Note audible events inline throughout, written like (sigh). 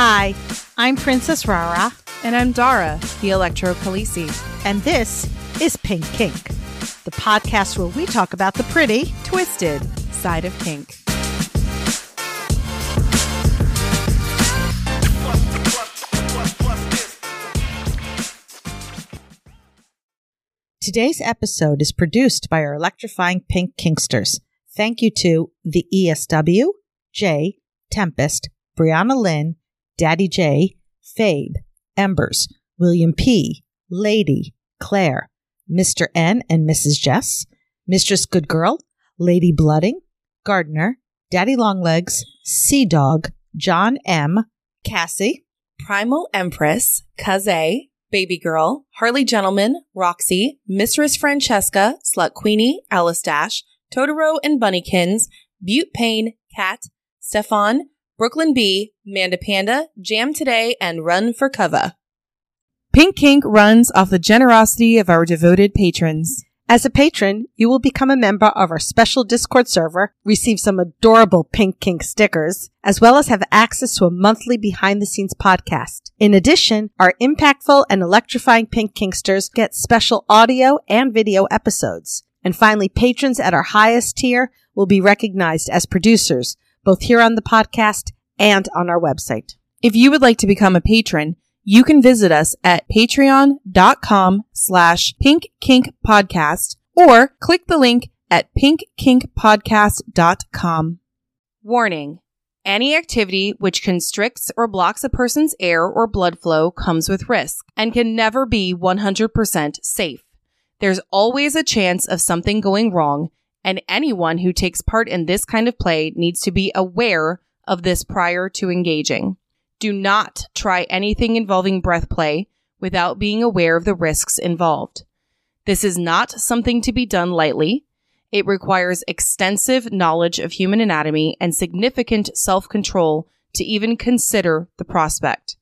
Hi, I'm Princess Rara, And I'm Dara, the Electro Khaleesi. and this is Pink Kink, the podcast where we talk about the pretty. Twisted side of kink. Today's episode is produced by our electrifying Pink Kinksters. Thank you to the ESW, Jay, Tempest, Brianna Lynn, Daddy J, Fabe, Embers, William P, Lady, Claire, Mr. N and Mrs. Jess, Mistress Good Girl, Lady Blooding, Gardener, Daddy Longlegs, Sea Dog, John M, Cassie, Primal Empress, Kaze, Baby Girl, Harley Gentleman, Roxy, Mistress Francesca, Slut Queenie, Alice Dash, Totoro and Bunnykins, Butte Payne, Cat, Stefan, Brooklyn B, Manda Panda, Jam Today, and Run for Cover. Pink Kink runs off the generosity of our devoted patrons. As a patron, you will become a member of our special Discord server, receive some adorable Pink Kink stickers, as well as have access to a monthly behind the scenes podcast. In addition, our impactful and electrifying Pink Kinksters get special audio and video episodes. And finally, patrons at our highest tier will be recognized as producers, both here on the podcast and on our website. If you would like to become a patron, you can visit us at patreon.com slash pinkkinkpodcast or click the link at pinkkinkpodcast.com. Warning. Any activity which constricts or blocks a person's air or blood flow comes with risk and can never be 100% safe. There's always a chance of something going wrong, and anyone who takes part in this kind of play needs to be aware of this prior to engaging. Do not try anything involving breath play without being aware of the risks involved. This is not something to be done lightly. It requires extensive knowledge of human anatomy and significant self control to even consider the prospect.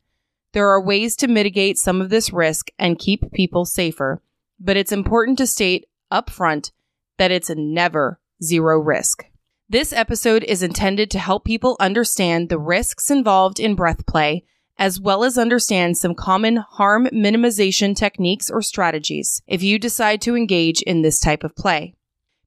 There are ways to mitigate some of this risk and keep people safer, but it's important to state upfront that it's never zero risk. This episode is intended to help people understand the risks involved in breath play, as well as understand some common harm minimization techniques or strategies if you decide to engage in this type of play.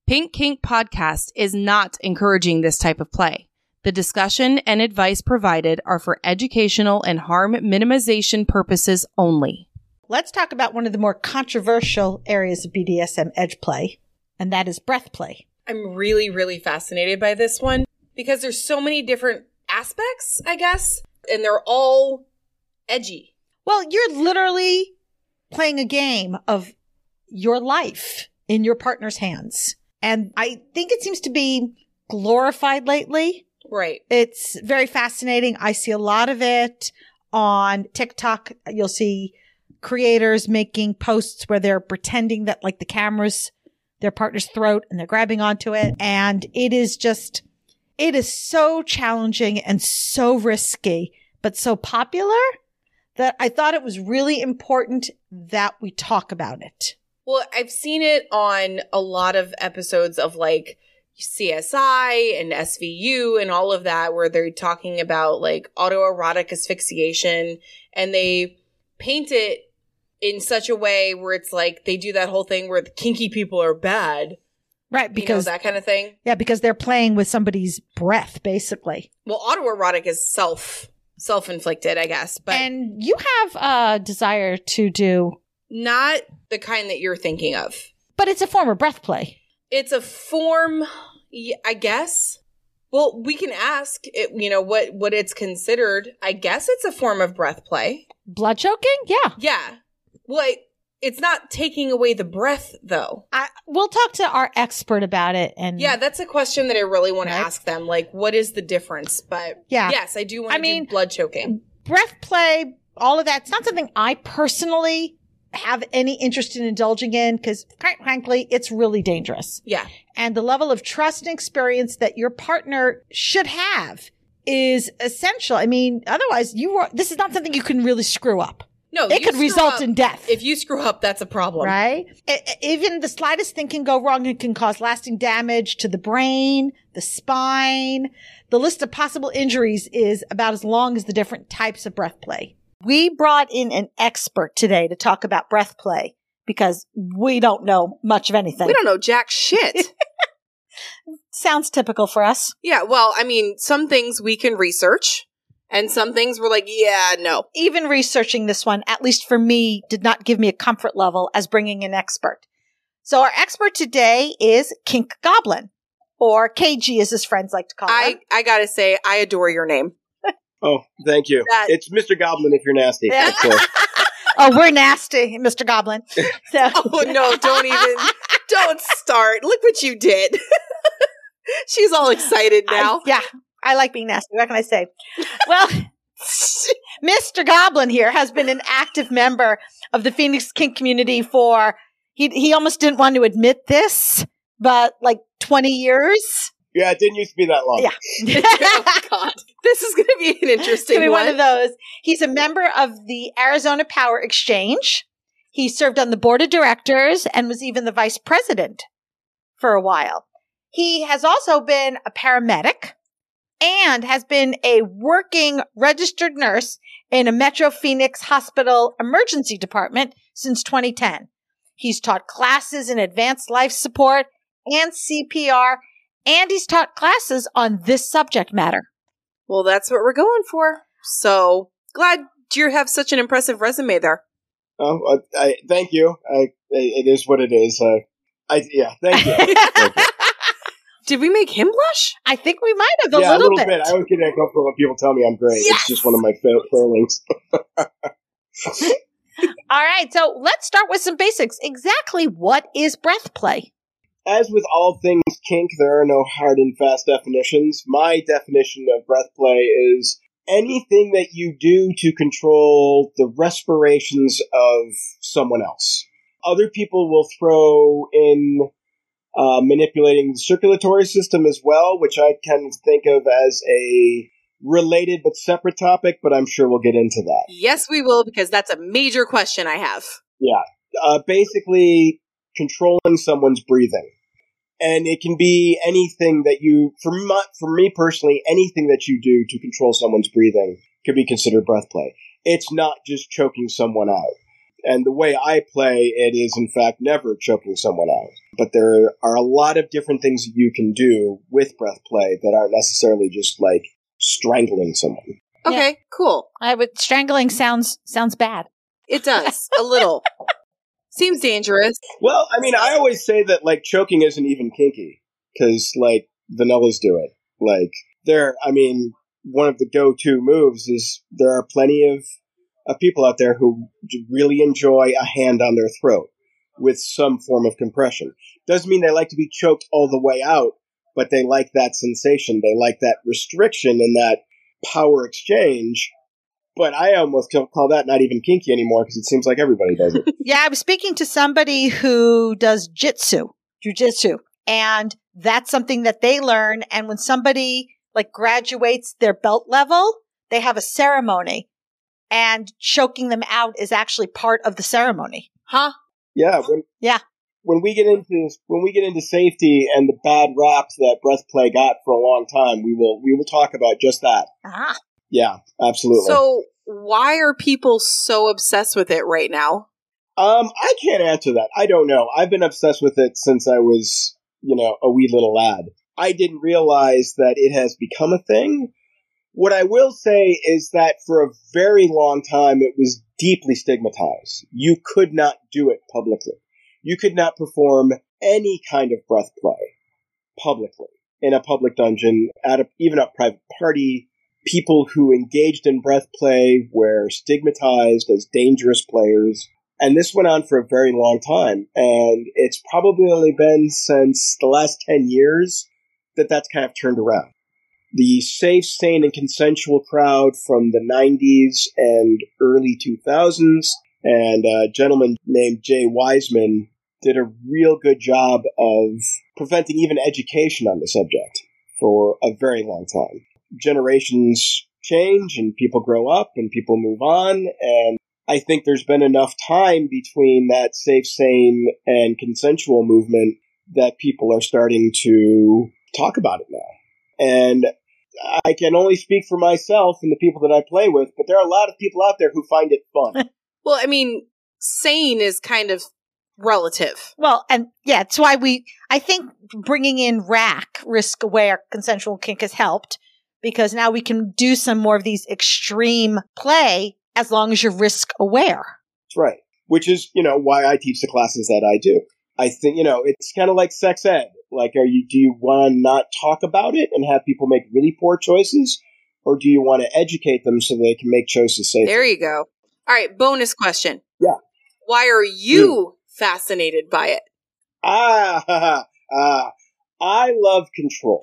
Pink Kink Podcast is not encouraging this type of play. The discussion and advice provided are for educational and harm minimization purposes only. Let's talk about one of the more controversial areas of BDSM edge play, and that is breath play. I'm really, really fascinated by this one because there's so many different aspects, I guess, and they're all edgy. Well, you're literally playing a game of your life in your partner's hands. And I think it seems to be glorified lately. Right. It's very fascinating. I see a lot of it on TikTok. You'll see creators making posts where they're pretending that like the camera's their partner's throat and they're grabbing onto it. And it is just, it is so challenging and so risky, but so popular that I thought it was really important that we talk about it. Well, I've seen it on a lot of episodes of like CSI and SVU and all of that where they're talking about like autoerotic asphyxiation and they paint it in such a way where it's like they do that whole thing where the kinky people are bad. Right. Because Because, that kind of thing. yeah, because they're playing with somebody's breath, basically. Well, autoerotic is self self inflicted, I guess, but and you have a desire to do, not the kind that you're thinking of. but it's a form of breath play. It's a form, I guess. Well, we can ask it, you know, what what it's considered. I guess it's a form of breath play. Blood choking? Yeah. Yeah. Well, it, it's not taking away the breath though. I, we'll talk to our expert about it. And Yeah, that's a question that I really want to Right. ask them. Like, what is the difference? But Yeah. yes, I do want I to mean- do blood choking. breath play, all of that. It's not something I personally have any interest in indulging in because, quite frankly, it's really dangerous. Yeah. And the level of trust and experience that your partner should have is essential. I mean, otherwise, you are, this is not something you can really screw up. No, It could result up- in death. If you screw up, that's a problem. right? E- even the slightest thing can go wrong and can cause lasting damage to the brain, the spine, the list of possible injuries is about as long as the different types of breath play. We brought in an expert today to talk about breath play because we don't know much of anything. We don't know jack shit. (laughs) Sounds typical for us. yeah, well, I mean, some things we can research, and some things we're like, yeah, no. Even researching this one, at least for me, did not give me a comfort level as bringing an expert. So our expert today is Kink Goblin, or KG as his friends like to call him. I I gotta say, I adore your name. (laughs) Oh, thank you. That- it's Mr. Goblin if you're nasty. Yeah. (laughs) (laughs) Oh, we're nasty, Mr. Goblin. So, Oh no, don't even don't start. Look what you did. She's all excited now. I- yeah, I like being nasty. What can I say? (laughs) Well, Mr. Goblin here has been an active member of the Phoenix Kink community for he he almost didn't want to admit this, but like 20 years. Yeah, it didn't used to be that long. Yeah. (laughs) (laughs) oh God, this is going to be an It's interesting gonna be one. one of those. He's a member of the Arizona Power Exchange. He served on the board of directors and was even the vice president for a while. He has also been a paramedic and has been a working registered nurse in a Metro Phoenix hospital emergency department since 2010. He's taught classes in advanced life support and CPR, and he's taught classes on this subject matter. Well, that's what we're going for. So glad you have such an impressive resume there. Oh, uh, I, thank you. I, it is what it is. Uh, I yeah, thank you. (laughs) Thank you. Did we make him blush? I think we might have a yeah, little, a little bit. I always get uncomfortable when people tell me I'm great. Yes! It's just one of my fa- failings. (laughs) All right, so let's start with some basics. Exactly what is breath play? As with all things kink, there are no hard and fast definitions. My definition of breath play is anything that you do to control the respirations of someone else. Other people will throw in uh, manipulating the circulatory system as well, which I can think of as a related but separate topic, but I'm sure we'll get into that. Yes, we will, because that's a major question I have. Yeah. Uh, basically controlling someone's breathing. And it can be anything that you, for my, for me personally, anything that you do to control someone's breathing could be considered breath play. It's not just choking someone out. And the way I play it is, in fact, never choking someone out. But there are a lot of different things that you can do with breath play that aren't necessarily just like strangling someone. Okay, cool. I would strangling sounds sounds bad. It does a little. (laughs) Seems dangerous. Well, I mean, I always say that like choking isn't even kinky because like vanillas do it. Like there, I mean, one of the go-to moves is there are plenty of of people out there who really enjoy a hand on their throat with some form of compression. Doesn't mean they like to be choked all the way out, but they like that sensation. They like that restriction and that power exchange. But I almost call that not even kinky anymore because it seems like everybody does it. (laughs) Yeah, I was speaking to somebody who does jitsu, jujitsu, and that's something that they learn. And when somebody like graduates their belt level, they have a ceremony, and choking them out is actually part of the ceremony. Huh? Yeah. When, Yeah. When we get into when we get into safety and the bad rap that breath play got for a long time, we will we will talk about just that. Ah, Yeah, absolutely. So, why are people so obsessed with it right now? um, I can't answer that. I don't know. I've been obsessed with it since I was, you know, a wee little lad. I didn't realize that it has become a thing. What I will say is that for a very long time, it was deeply stigmatized. You could not do it publicly. You could not perform any kind of breath play publicly in a public dungeon, at a, even a private party. People who engaged in breath play were stigmatized as dangerous players. And this went on for a very long time. And it's probably only been since the last 10 years that that's kind of turned around. The safe, sane, and consensual crowd from the 90s and early 2000s, and uh, a gentleman named Jay Wiseman did a real good job of preventing even education on the subject for a very long time. Generations change and people grow up and people move on and I think there's been enough time between that safe, sane, and consensual movement that people are starting to talk about it now. And I can only speak for myself and the people that I play with, but there are a lot of people out there who find it fun. (laughs) Well, I mean, sane is kind of relative. Well, and yeah, it's why we, I think bringing in rack, risk aware consensual kink, has helped because now we can do some more of these extreme play as long as you're risk aware. That's right. Which is, you know, why I teach the classes that I do. I think, you know, it's kind of like sex ed. Like, are you, do you want to not talk about it and have people make really poor choices? Or do you want to educate them so they can make choices safely? There you go. All right, bonus question. Yeah. Why are you fascinated by it? Ah, ah, (laughs) I love control.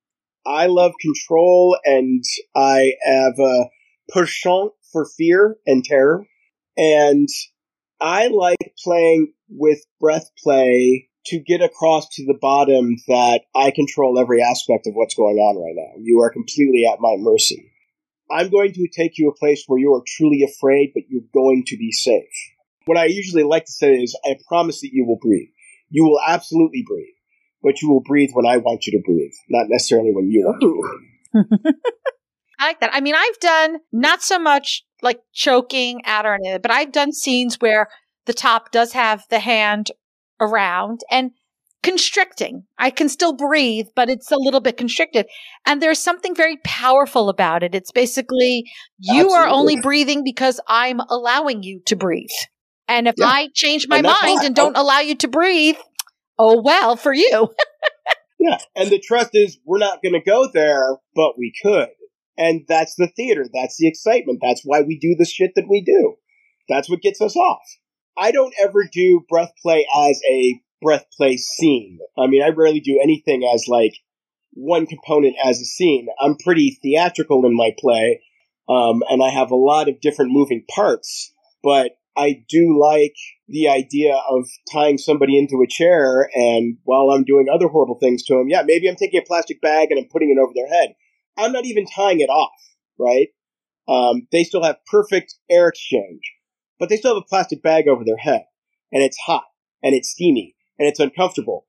(laughs) I love control, and I have a penchant for fear and terror. And I like playing with breath play to get across to the bottom that I control every aspect of what's going on right now. You are completely at my mercy. I'm going to take you a place where you are truly afraid, but you're going to be safe. What I usually like to say is, I promise that you will breathe. You will absolutely breathe, but you will breathe when I want you to breathe, not necessarily when you want to breathe. (laughs) I like that. I mean, I've done not so much like choking at or anything, but I've done scenes where the top does have the hand around and constricting. I can still breathe, but it's a little bit constricted. And there's something very powerful about it. It's basically you are only breathing because I'm allowing you to breathe. And if Yeah. I change my And mind and don't allow you to breathe, oh well for you. (laughs) Yeah, and the trust is we're not going to go there, but we could. And that's the theater. That's the excitement. That's why we do the shit that we do. That's what gets us off. I don't ever do breath play as a breath play scene. I mean, I rarely do anything as like one component as a scene. I'm pretty theatrical in my play, um, and I have a lot of different moving parts, but I do like the idea of tying somebody into a chair and while I'm doing other horrible things to them, yeah, maybe I'm taking a plastic bag and I'm putting it over their head. I'm not even tying it off, right? Um, they still have perfect air exchange, but they still have a plastic bag over their head and it's hot and it's steamy and it's uncomfortable.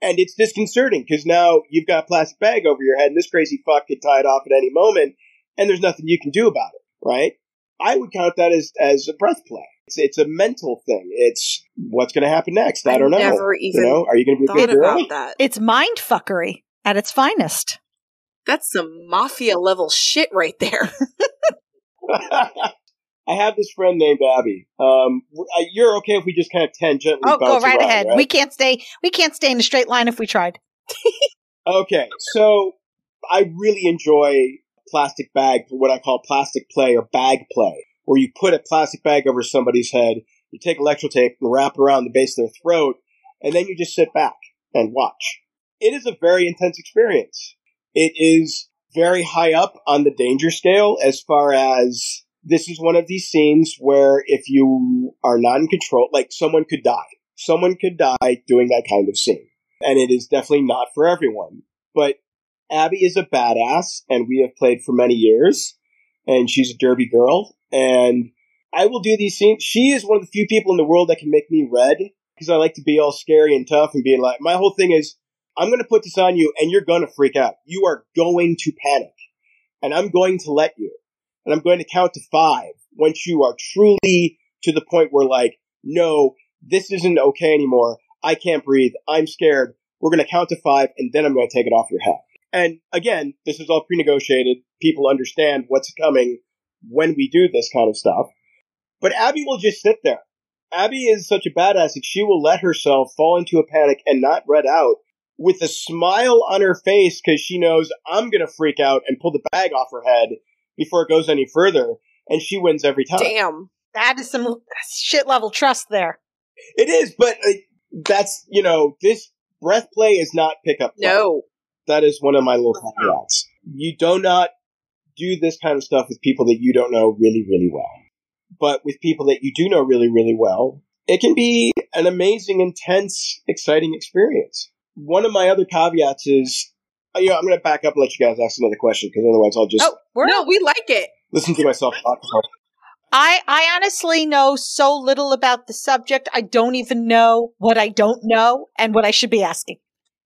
And it's disconcerting because now you've got a plastic bag over your head and this crazy fuck could tie it off at any moment and there's nothing you can do about it, right? I would count that as, as a breath play. It's, it's a mental thing. It's what's going to happen next. I, I don't know. never you even know, are you going to be a Thought good girl? about that. It's mind fuckery at its finest. That's some mafia level shit right there. (laughs) (laughs) I have this friend named Abby. Um, you're okay if we just kind of tangentially Oh, go right around, ahead. right? We can't stay. We can't stay in a straight line if we tried. (laughs) Okay, so I really enjoy plastic bag, what I call plastic play or bag play, where you put a plastic bag over somebody's head, you take electrotape and wrap it around the base of their throat, and then you just sit back and watch. It is a very intense experience. It is very high up on the danger scale as far as this is one of these scenes where if you are not in control, like someone could die. Someone could die doing that kind of scene. And it is definitely not for everyone. But Abby is a badass, and we have played for many years, and she's a derby girl, and I will do these scenes. She is one of the few people in the world that can make me red, because I like to be all scary and tough and being like, my whole thing is, I'm going to put this on you, and you're going to freak out. You are going to panic, and I'm going to let you, and I'm going to count to five once you are truly to the point where, like, no, this isn't okay anymore. I can't breathe. I'm scared. We're going to count to five, and then I'm going to take it off your head. And again, this is all pre-negotiated. People understand what's coming when we do this kind of stuff. But Abby will just sit there. Abby is such a badass that she will let herself fall into a panic and not red out with a smile on her face because she knows I'm going to freak out and pull the bag off her head before it goes any further. And she wins every time. Damn. That is some shit level trust there. It is, but uh, that's, you know, this breath play is not pickup play. No. that is one of my little caveats. You do not do this kind of stuff with people that you don't know really, really well. But with people that you do know really, really well, it can be an amazing, intense, exciting experience. One of my other caveats is, uh, you know, I'm going to back up and let you guys ask another question because otherwise I'll just Oh, we're No, we like it. listen to myself talk. I, I honestly know so little about the subject. I don't even know what I don't know and what I should be asking.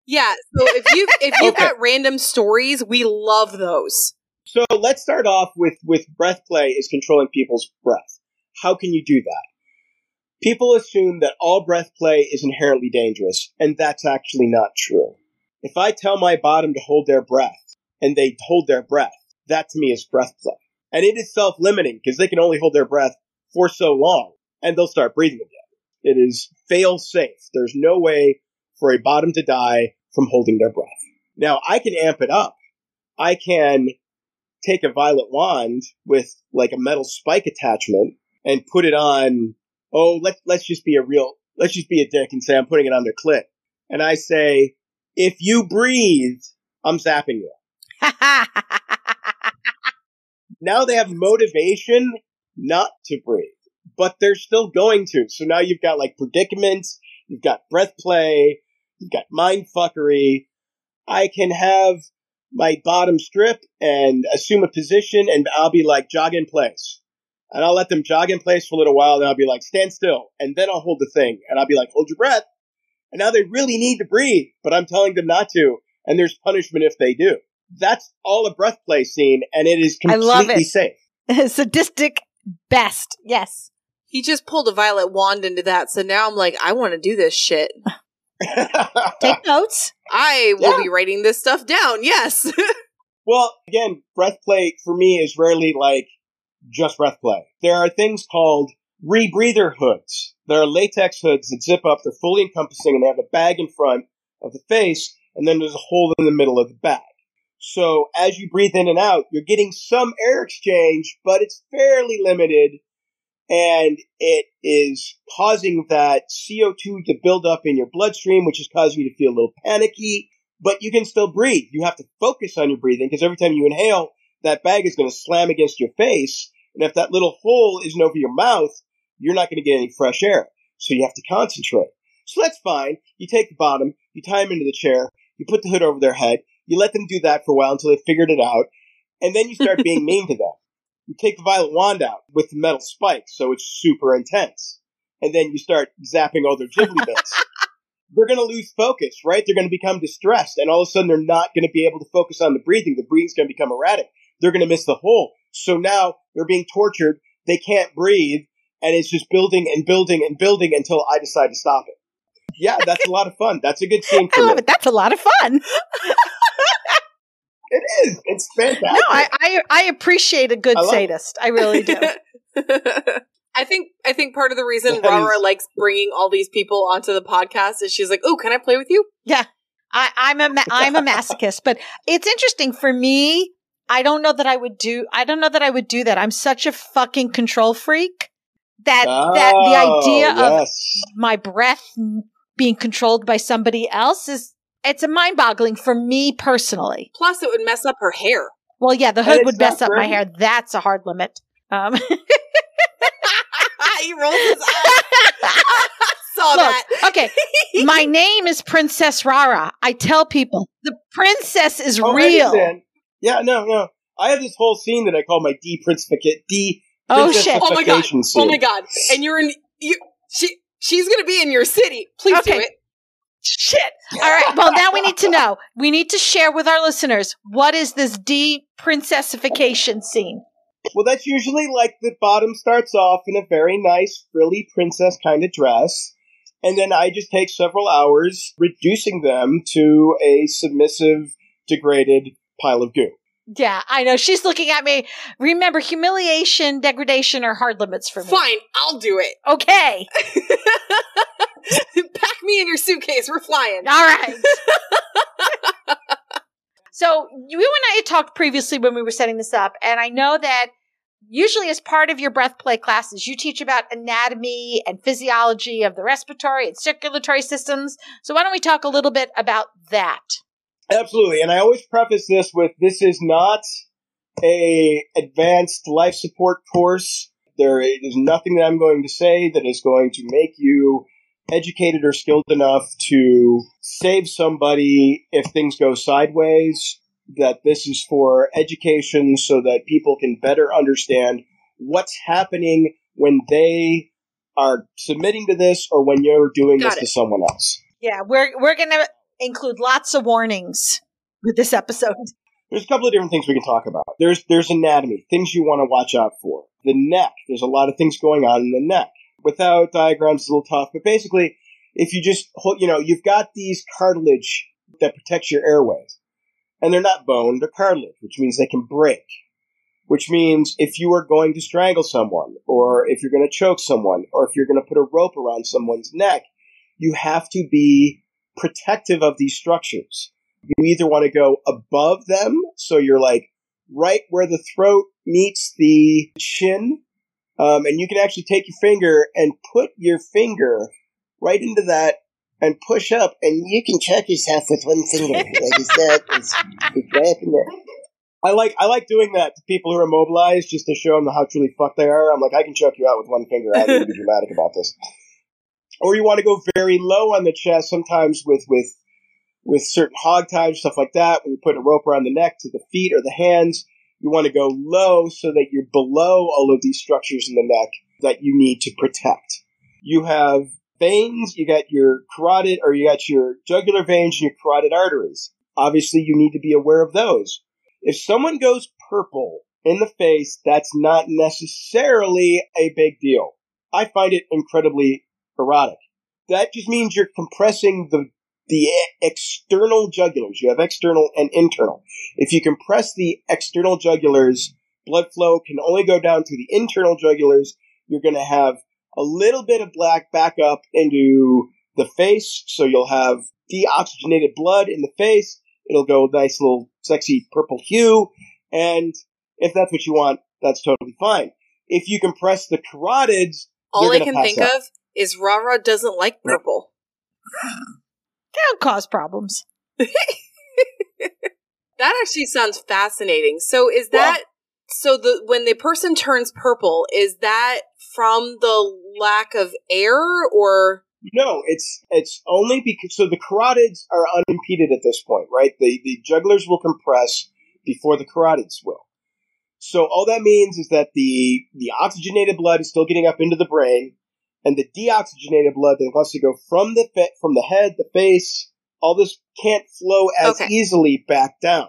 Yeah. So if you if you've Okay. got random stories, we love those. So let's start off with with breath play is controlling people's breath. How can you do that? People assume that all breath play is inherently dangerous, and that's actually not true. If I tell my bottom to hold their breath and they hold their breath, that to me is breath play. And it is self-limiting because they can only hold their breath for so long and they'll start breathing again. It is fail safe. There's no way for a bottom to die from holding their breath. Now I can amp it up. I can take a violet wand with like a metal spike attachment and put it on oh let's let's just be a real let's just be a dick and say I'm putting it on their clit. And I say, if you breathe, I'm zapping you. (laughs) Now they have motivation not to breathe, but they're still going to. So now you've got like predicaments, you've got breath play, you've got mind fuckery. I can have my bottom strip and assume a position and I'll be like jog in place. And I'll let them jog in place for a little while, then I'll be like, stand still. And then I'll hold the thing. And I'll be like, hold your breath. And now they really need to breathe, but I'm telling them not to. And there's punishment if they do. That's all a breath play scene, and it is completely I love it. safe. (laughs) Sadistic best. Yes. He just pulled a violet wand into that, so now I'm like, I want to do this shit. (laughs) (laughs) Take notes. I will Yeah. be writing this stuff down. Yes. well, again, breath play for me is rarely like just breath play. There are things called rebreather hoods. There are latex hoods that zip up, they're fully encompassing, and they have a bag in front of the face, and then there's a hole in the middle of the bag. So as you breathe in and out, you're getting some air exchange, but it's fairly limited, and it is causing that CO2 to build up in your bloodstream, which is causing you to feel a little panicky, but you can still breathe. You have to focus on your breathing because every time you inhale, that bag is going to slam against your face. And if that little hole isn't over your mouth, you're not going to get any fresh air. So you have to concentrate. So that's fine. You take the bottom, you tie them into the chair, you put the hood over their head, you let them do that for a while until they figured it out, and then you start being (laughs) mean to them. You take the violet wand out with the metal spikes, so it's super intense. And then you start zapping all their ghibli (laughs) bits. they're going to lose focus, right? They're going to become distressed, and all of a sudden they're not going to be able to focus on the breathing. The breathing's going to become erratic. They're going to miss the hole. So now they're being tortured. They can't breathe, and it's just building and building and building until I decide to stop it. Yeah, that's a lot of fun. That's a good (laughs) scene I love me. it. That's a lot of fun. It is. It's fantastic. No, I, I I appreciate a good I love it. sadist. I really do. (laughs) I think I think part of the reason That Rara is- likes bringing all these people onto the podcast is she's like, "Oh, can I play with you?" Yeah. I, I'm a ma- I'm a masochist, but it's interesting for me. I don't know that I would do. I don't know that I would do that. I'm such a fucking control freak that that the Oh, idea of my breath being controlled by somebody else is it's a mind boggling for me personally. Plus, it would mess up her hair. Well, yeah, the hood would mess not up my hair. That's a hard limit. Um, (laughs) he rolls his eyes. (laughs) Saw Look, that. okay, my (laughs) name is Princess Rara. I tell people the princess is Oh, real. understand. Yeah, no, no. I have this whole scene that I call my de-princificate, de Oh shit! Oh, oh my god! Scene. Oh my god! And you're in you. She she's gonna be in your city. Please do it. Shit. All right. Well, now we need to know. We need to share with our listeners what is this de-princessification scene. Well, that's usually like the bottom starts off in a very nice, frilly princess kind of dress, and then I just take several hours reducing them to a submissive, degraded pile of goo. Yeah, I know. She's looking at me. Remember, humiliation, degradation are hard limits for me. Fine, I'll do it. Okay. (laughs) Pack me in your suitcase. We're flying. All right. (laughs) so you and I had talked previously when we were setting this up, and I know that usually as part of your breath play classes, you teach about anatomy and physiology of the respiratory and circulatory systems. So why don't we talk a little bit about that? Absolutely, and I always preface this with this is not a advanced life support course. There is nothing that I'm going to say that is going to make you educated or skilled enough to save somebody if things go sideways. That this is for education so that people can better understand what's happening when they are submitting to this or when you're doing Got this it. to someone else. Yeah, we're we're gonna include lots of warnings with this episode. There's a couple of different things we can talk about. There's there's anatomy, things you want to watch out for. The neck, there's a lot of things going on in the neck. Without diagrams, it's a little tough, but basically, if you just hold, you know, you've got these cartilage that protects your airways, and they're not bone, they're cartilage, which means they can break. Which means if you are going to strangle someone, or if you're going to choke someone, or if you're going to put a rope around someone's neck, you have to be protective of these structures. You either want to go above them, so you're like right where the throat meets the chin, um, and you can actually take your finger and put your finger right into that and push up, and you can choke yourself with one finger. like it's, it's right in there. I like I like doing that to people who are immobilized just to show them how truly fucked they are. I'm like, I can choke you out with one finger. I need to be dramatic about this. Or you want to go very low on the chest, sometimes with with with certain hog ties, stuff like that. When you put a rope around the neck to the feet or the hands, you want to go low so that you're below all of these structures in the neck that you need to protect. You have veins, you got your carotid, or you got your jugular veins and your carotid arteries. Obviously, you need to be aware of those. If someone goes purple in the face, that's not necessarily a big deal. I find it incredibly erotic. That just means you're compressing the the external jugulars. You have external and internal. If you compress the external jugulars, blood flow can only go down to the internal jugulars. You're going to have a little bit of black back up into the face, so you'll have deoxygenated blood in the face. It'll go a nice little sexy purple hue, and if that's what you want, that's totally fine. If you compress the carotids, all I can think out. of is Rara doesn't like purple. That'll cause problems. (laughs) that actually sounds fascinating. So is that well, so the when the person turns purple, is that from the lack of air or no, it's it's only because so the carotids are unimpeded at this point, right? The the jugulars will compress before the carotids will. So all that means is that the the oxygenated blood is still getting up into the brain, and the deoxygenated blood that wants to go from the from the head, the face, all this can't flow as okay. easily back down.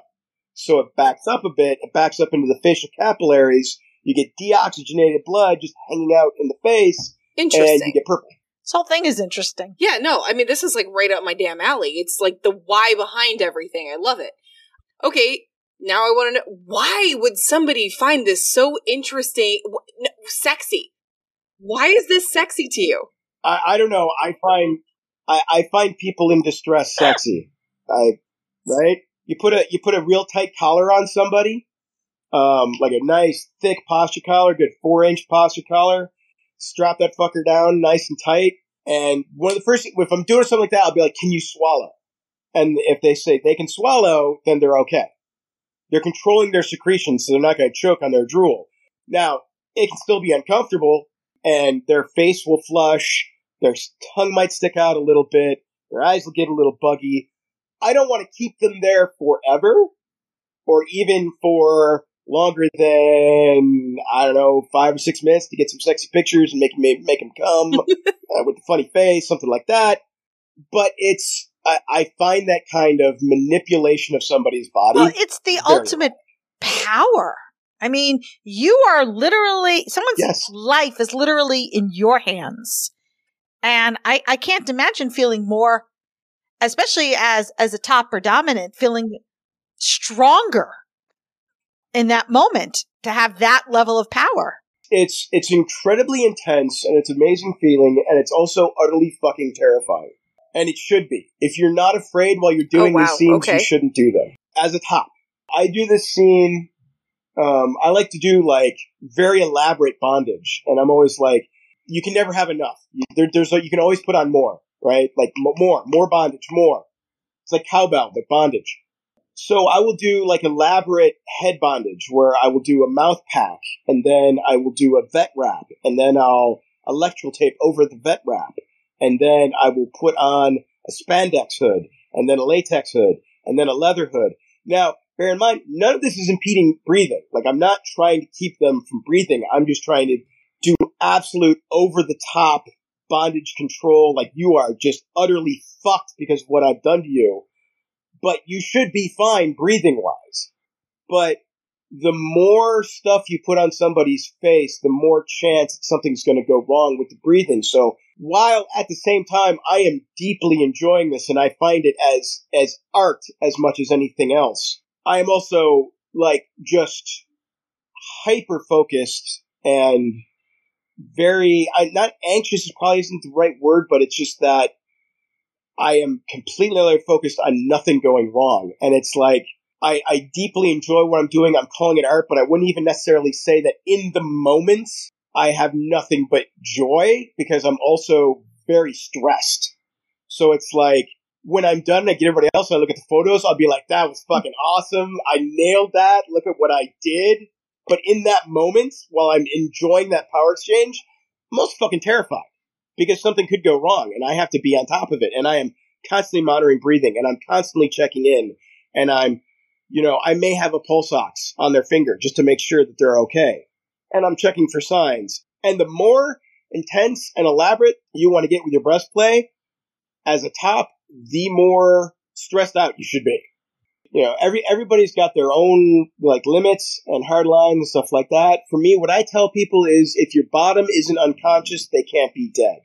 So it backs up a bit. It backs up into the facial capillaries. You get deoxygenated blood just hanging out in the face, Interesting. and you get purple. This whole thing is interesting. Yeah, no, I mean, this is like right up my damn alley. It's like the why behind everything. I love it. Okay, now I want to know why would somebody find this so interesting, w- sexy? Why is this sexy to you? I, I don't know. I find I, I find people in distress sexy. I right. You put a you put a real tight collar on somebody, um, like a nice thick posture collar, good four inch posture collar strap that fucker down nice and tight. And one of the first, if I'm doing something like that, I'll be like, can you swallow? And if they say they can swallow, then they're okay. They're controlling their secretions, so they're not going to choke on their drool. Now, it can still be uncomfortable, and their face will flush, their tongue might stick out a little bit, their eyes will get a little buggy. I don't want to keep them there forever, or even for longer than I don't know five or six minutes to get some sexy pictures and make make, make him come (laughs) uh, with a funny face, something like that. But it's I, I, find that kind of manipulation of somebody's body. Well, it's the ultimate power. I mean, you are literally someone's yes. life is literally in your hands, and I I can't imagine feeling more, especially as as a top predominant, feeling stronger in that moment to have that level of power. It's it's incredibly intense and it's amazing feeling and it's also utterly fucking terrifying. And it should be. If you're not afraid while you're doing oh, wow. these scenes, okay. you shouldn't do them. As a top, I do this scene. Um, I like to do like very elaborate bondage, and I'm always like, you can never have enough. There, there's you can always put on more, right? Like more, more bondage, more. It's like cowbell, but bondage. So I will do like elaborate head bondage where I will do a mouth pack and then I will do a vet wrap and then I'll electrical tape over the vet wrap and then I will put on a spandex hood and then a latex hood and then a leather hood. Now, bear in mind, none of this is impeding breathing. Like I'm not trying to keep them from breathing. I'm just trying to do absolute over the top bondage control, like you are just utterly fucked because of what I've done to you. But you should be fine breathing wise. But the more stuff you put on somebody's face, the more chance something's going to go wrong with the breathing. So while at the same time I am deeply enjoying this and I find it as as art as much as anything else, I am also like just hyper focused and very I not anxious is probably isn't the right word, but it's just that I am completely focused on nothing going wrong. And it's like I, I deeply enjoy what I'm doing. I'm calling it art, but I wouldn't even necessarily say that in the moment I have nothing but joy because I'm also very stressed. So it's like when I'm done, I get everybody else. and I look at the photos. I'll be like, "That was fucking awesome! I nailed that! Look at what I did!" But in that moment, while I'm enjoying that power exchange, I'm also fucking terrified because something could go wrong, and I have to be on top of it. And I am constantly monitoring breathing, and I'm constantly checking in, and I'm, you know, I may have a pulse ox on their finger just to make sure that they're okay, and I'm checking for signs. And the more intense and elaborate you want to get with your breath play, as a top, the more stressed out you should be. You know, every everybody's got their own like limits and hard lines and stuff like that. For me, what I tell people is if your bottom isn't unconscious, they can't be dead.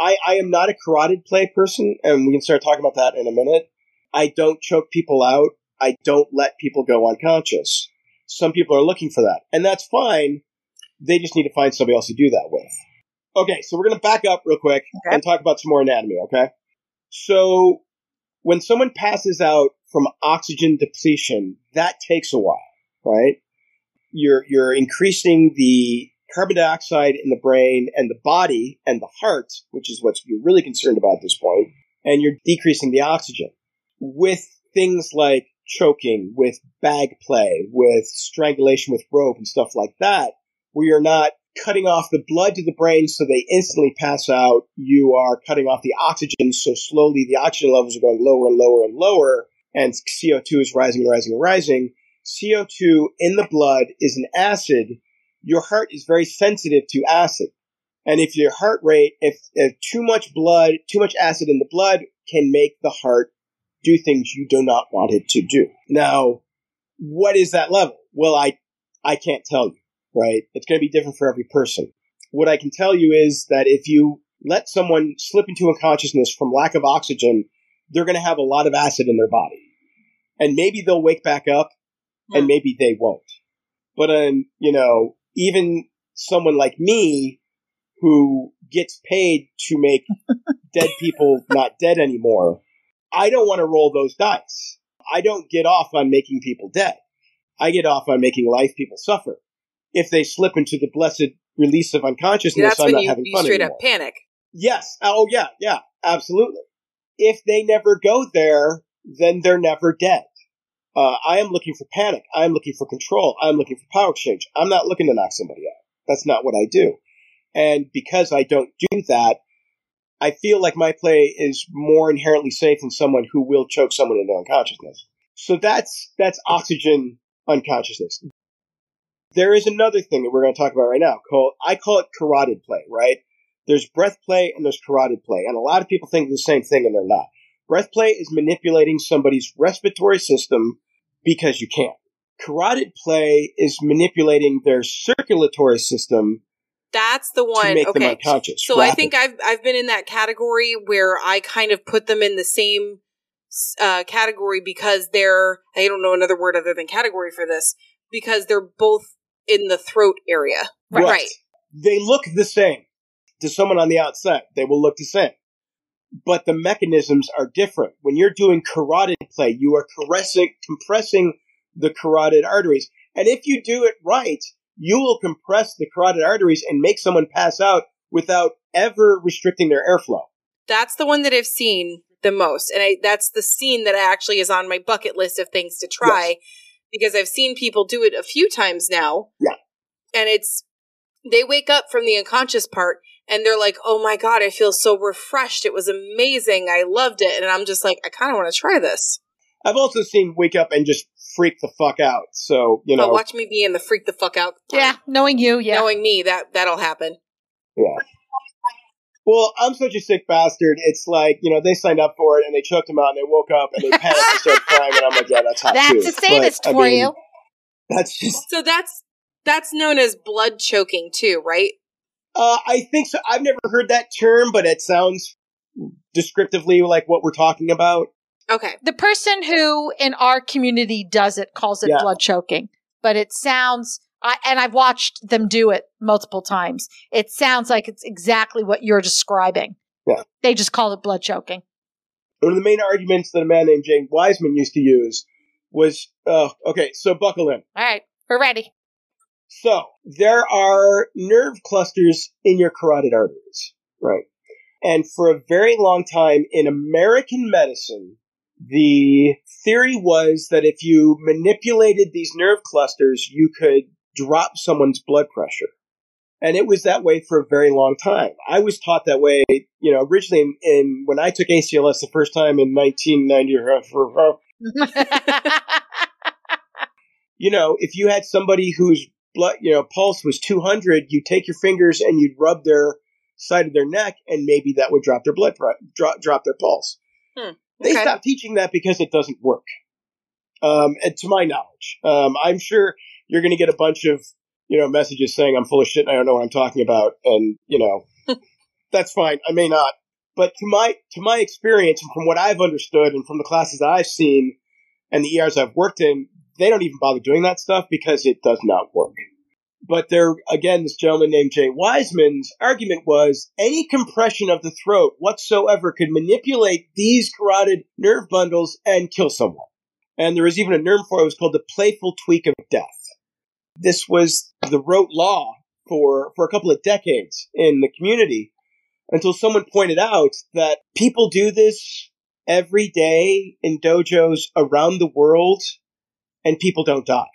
I, I am not a carotid play person, and we can start talking about that in a minute. I don't choke people out. I don't let people go unconscious. Some people are looking for that, and that's fine. They just need to find somebody else to do that with. Okay, so we're going to back up real quick Okay. and talk about some more anatomy, okay? So, when someone passes out from oxygen depletion, that takes a while, right? You're, you're increasing the carbon dioxide in the brain and the body and the heart, which is what you're really concerned about at this point, and you're decreasing the oxygen. With things like choking, with bag play, with strangulation with rope and stuff like that, where you're not cutting off the blood to the brain so they instantly pass out. You are cutting off the oxygen so slowly the oxygen levels are going lower and lower and lower, and CO2 is rising and rising and rising. CO2 in the blood is an acid. Your heart is very sensitive to acid. And if your heart rate, if, if too much blood, too much acid in the blood can make the heart do things you do not want it to do. Now, what is that level? Well, I, I can't tell you right? It's going to be different for every person. What I can tell you is that if you let someone slip into unconsciousness from lack of oxygen, they're going to have a lot of acid in their body. And maybe they'll wake back up and maybe they won't. But, um, you know, even someone like me who gets paid to make (laughs) dead people not dead anymore, I don't want to roll those dice. I don't get off on making people dead. I get off on making life people suffer if they slip into the blessed release of unconsciousness, That's I'm when not you, having you fun straight anymore. up panic. Yes. Oh, yeah, yeah, absolutely. If they never go there, then they're never dead. Uh, I am looking for panic. I am looking for control. I am looking for power exchange. I'm not looking to knock somebody out. That's not what I do. And because I don't do that, I feel like my play is more inherently safe than someone who will choke someone into unconsciousness. So that's that's oxygen unconsciousness. There is another thing that we're going to talk about right now called I call it carotid play, right? There's breath play and there's carotid play, and a lot of people think the same thing and they're not. Breath play is manipulating somebody's respiratory system because you can't. Carotid play is manipulating their circulatory system That's the to one. make them Okay. unconscious. So I think I've I've been in that category where I kind of put them in the same uh, category because they're I don't know another word other than category for this because they're both in the throat area. Right. right. They look the same to someone on the outside. They will look the same. But the mechanisms are different. When you're doing carotid play, you are caressing, compressing the carotid arteries. And if you do it right, you will compress the carotid arteries and make someone pass out without ever restricting their airflow. That's the one that I've seen the most, and I, that's the scene that actually is on my bucket list of things to try because I've seen people do it a few times now. Yeah. and it's they wake up from the unconscious part and they're like, "Oh my god, I feel so refreshed. It was amazing. I loved it." And I'm just like, "I kind of want to try this." I've also seen wake up and just freak the fuck out. So, you oh, know, but watch me be in the freak the fuck out. part. Yeah, knowing you, yeah. knowing me that that'll happen. yeah. Well, I'm such a sick bastard. It's like, you know, they signed up for it and they choked him out and they woke up and they panicked and started (laughs) crying and I'm like, yeah, that's hot That's too. a sadist But, I for mean, you. That's just, So that's that's known as blood choking too, right? uh, I think so. I've never heard that term, but it sounds descriptively like what we're talking about. Okay. The person who in our community does it calls it Yeah. blood choking, but it sounds. I, and I've watched them do it multiple times. It sounds like it's exactly what you're describing. Yeah. They just call it blood choking. One of the main arguments that a man named Jay Wiseman used to use was, uh, okay, so buckle in. All right, we're ready. So there are nerve clusters in your carotid arteries, right? And for a very long time in American medicine, the theory was that if you manipulated these nerve clusters, you could drop someone's blood pressure. And it was that way for a very long time. I was taught that way, you know, originally in, in when I took ACLS the first time in 1990 (laughs) you know, if you had somebody whose blood, you know, pulse was 200, you'd take your fingers and you'd rub their side of their neck, and maybe that would drop their blood, drop, drop their pulse. Hmm, They stopped teaching that because it doesn't work. Um, and to my knowledge, um, I'm sure you're going to get a bunch of, you know, messages saying I'm full of shit and I don't know what I'm talking about, and you know, (laughs) that's fine. I may not, but to my to my experience and from what I've understood and from the classes I've seen and the ERs I've worked in, they don't even bother doing that stuff because it does not work. But there, again, this gentleman named Jay Wiseman's argument was any compression of the throat whatsoever could manipulate these carotid nerve bundles and kill someone. And there was even a term for it, it was called the playful tweak of death. This was the rote law for, for a couple of decades in the community until someone pointed out that people do this every day in dojos around the world and people don't die.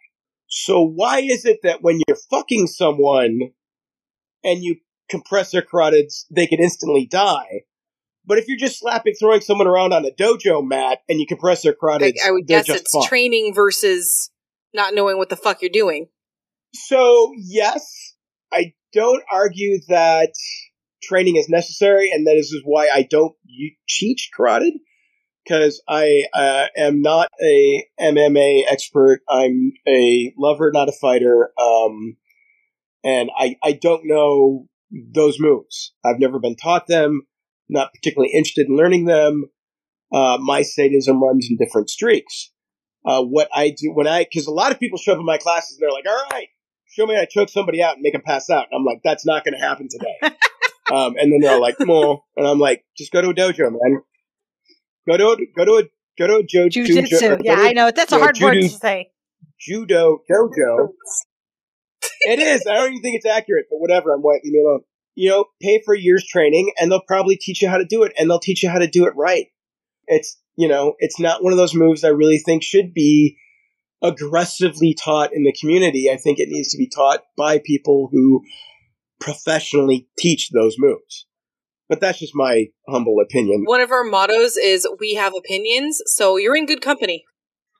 So why is it that when you're fucking someone and you compress their carotids, they can instantly die? But if you're just slapping, throwing someone around on a dojo mat and you compress their carotids, I would guess it's fine. training versus not knowing what the fuck you're doing. So yes, I don't argue that training is necessary, and that is why I don't teach carotid because I uh, am not a MMA expert. I'm a lover, not a fighter, um, and I I don't know those moves. I've never been taught them. Not particularly interested in learning them. Uh, my sadism runs in different streaks. Uh, what I do when I, because a lot of people show up in my classes and they're like, all right, show me to choke somebody out and make them pass out. And I'm like, that's not going to happen today. (laughs) um, and then they're like, well, and I'm like, just go to a dojo, man. Go to a, go to a, go to a jo- Jujitsu. jujo- Yeah, go to a I know. That's a hard word to say. judo dojo. it is. I don't even think it's accurate, but whatever. I'm white. Leave me alone. You know, pay for a year's training, and they'll probably teach you how to do it, and they'll teach you how to do it right. It's you know, it's not one of those moves I really think should be aggressively taught in the community. I think it needs to be taught by people who professionally teach those moves. But that's just my humble opinion. One of our mottos is "We have opinions," so you're in good company.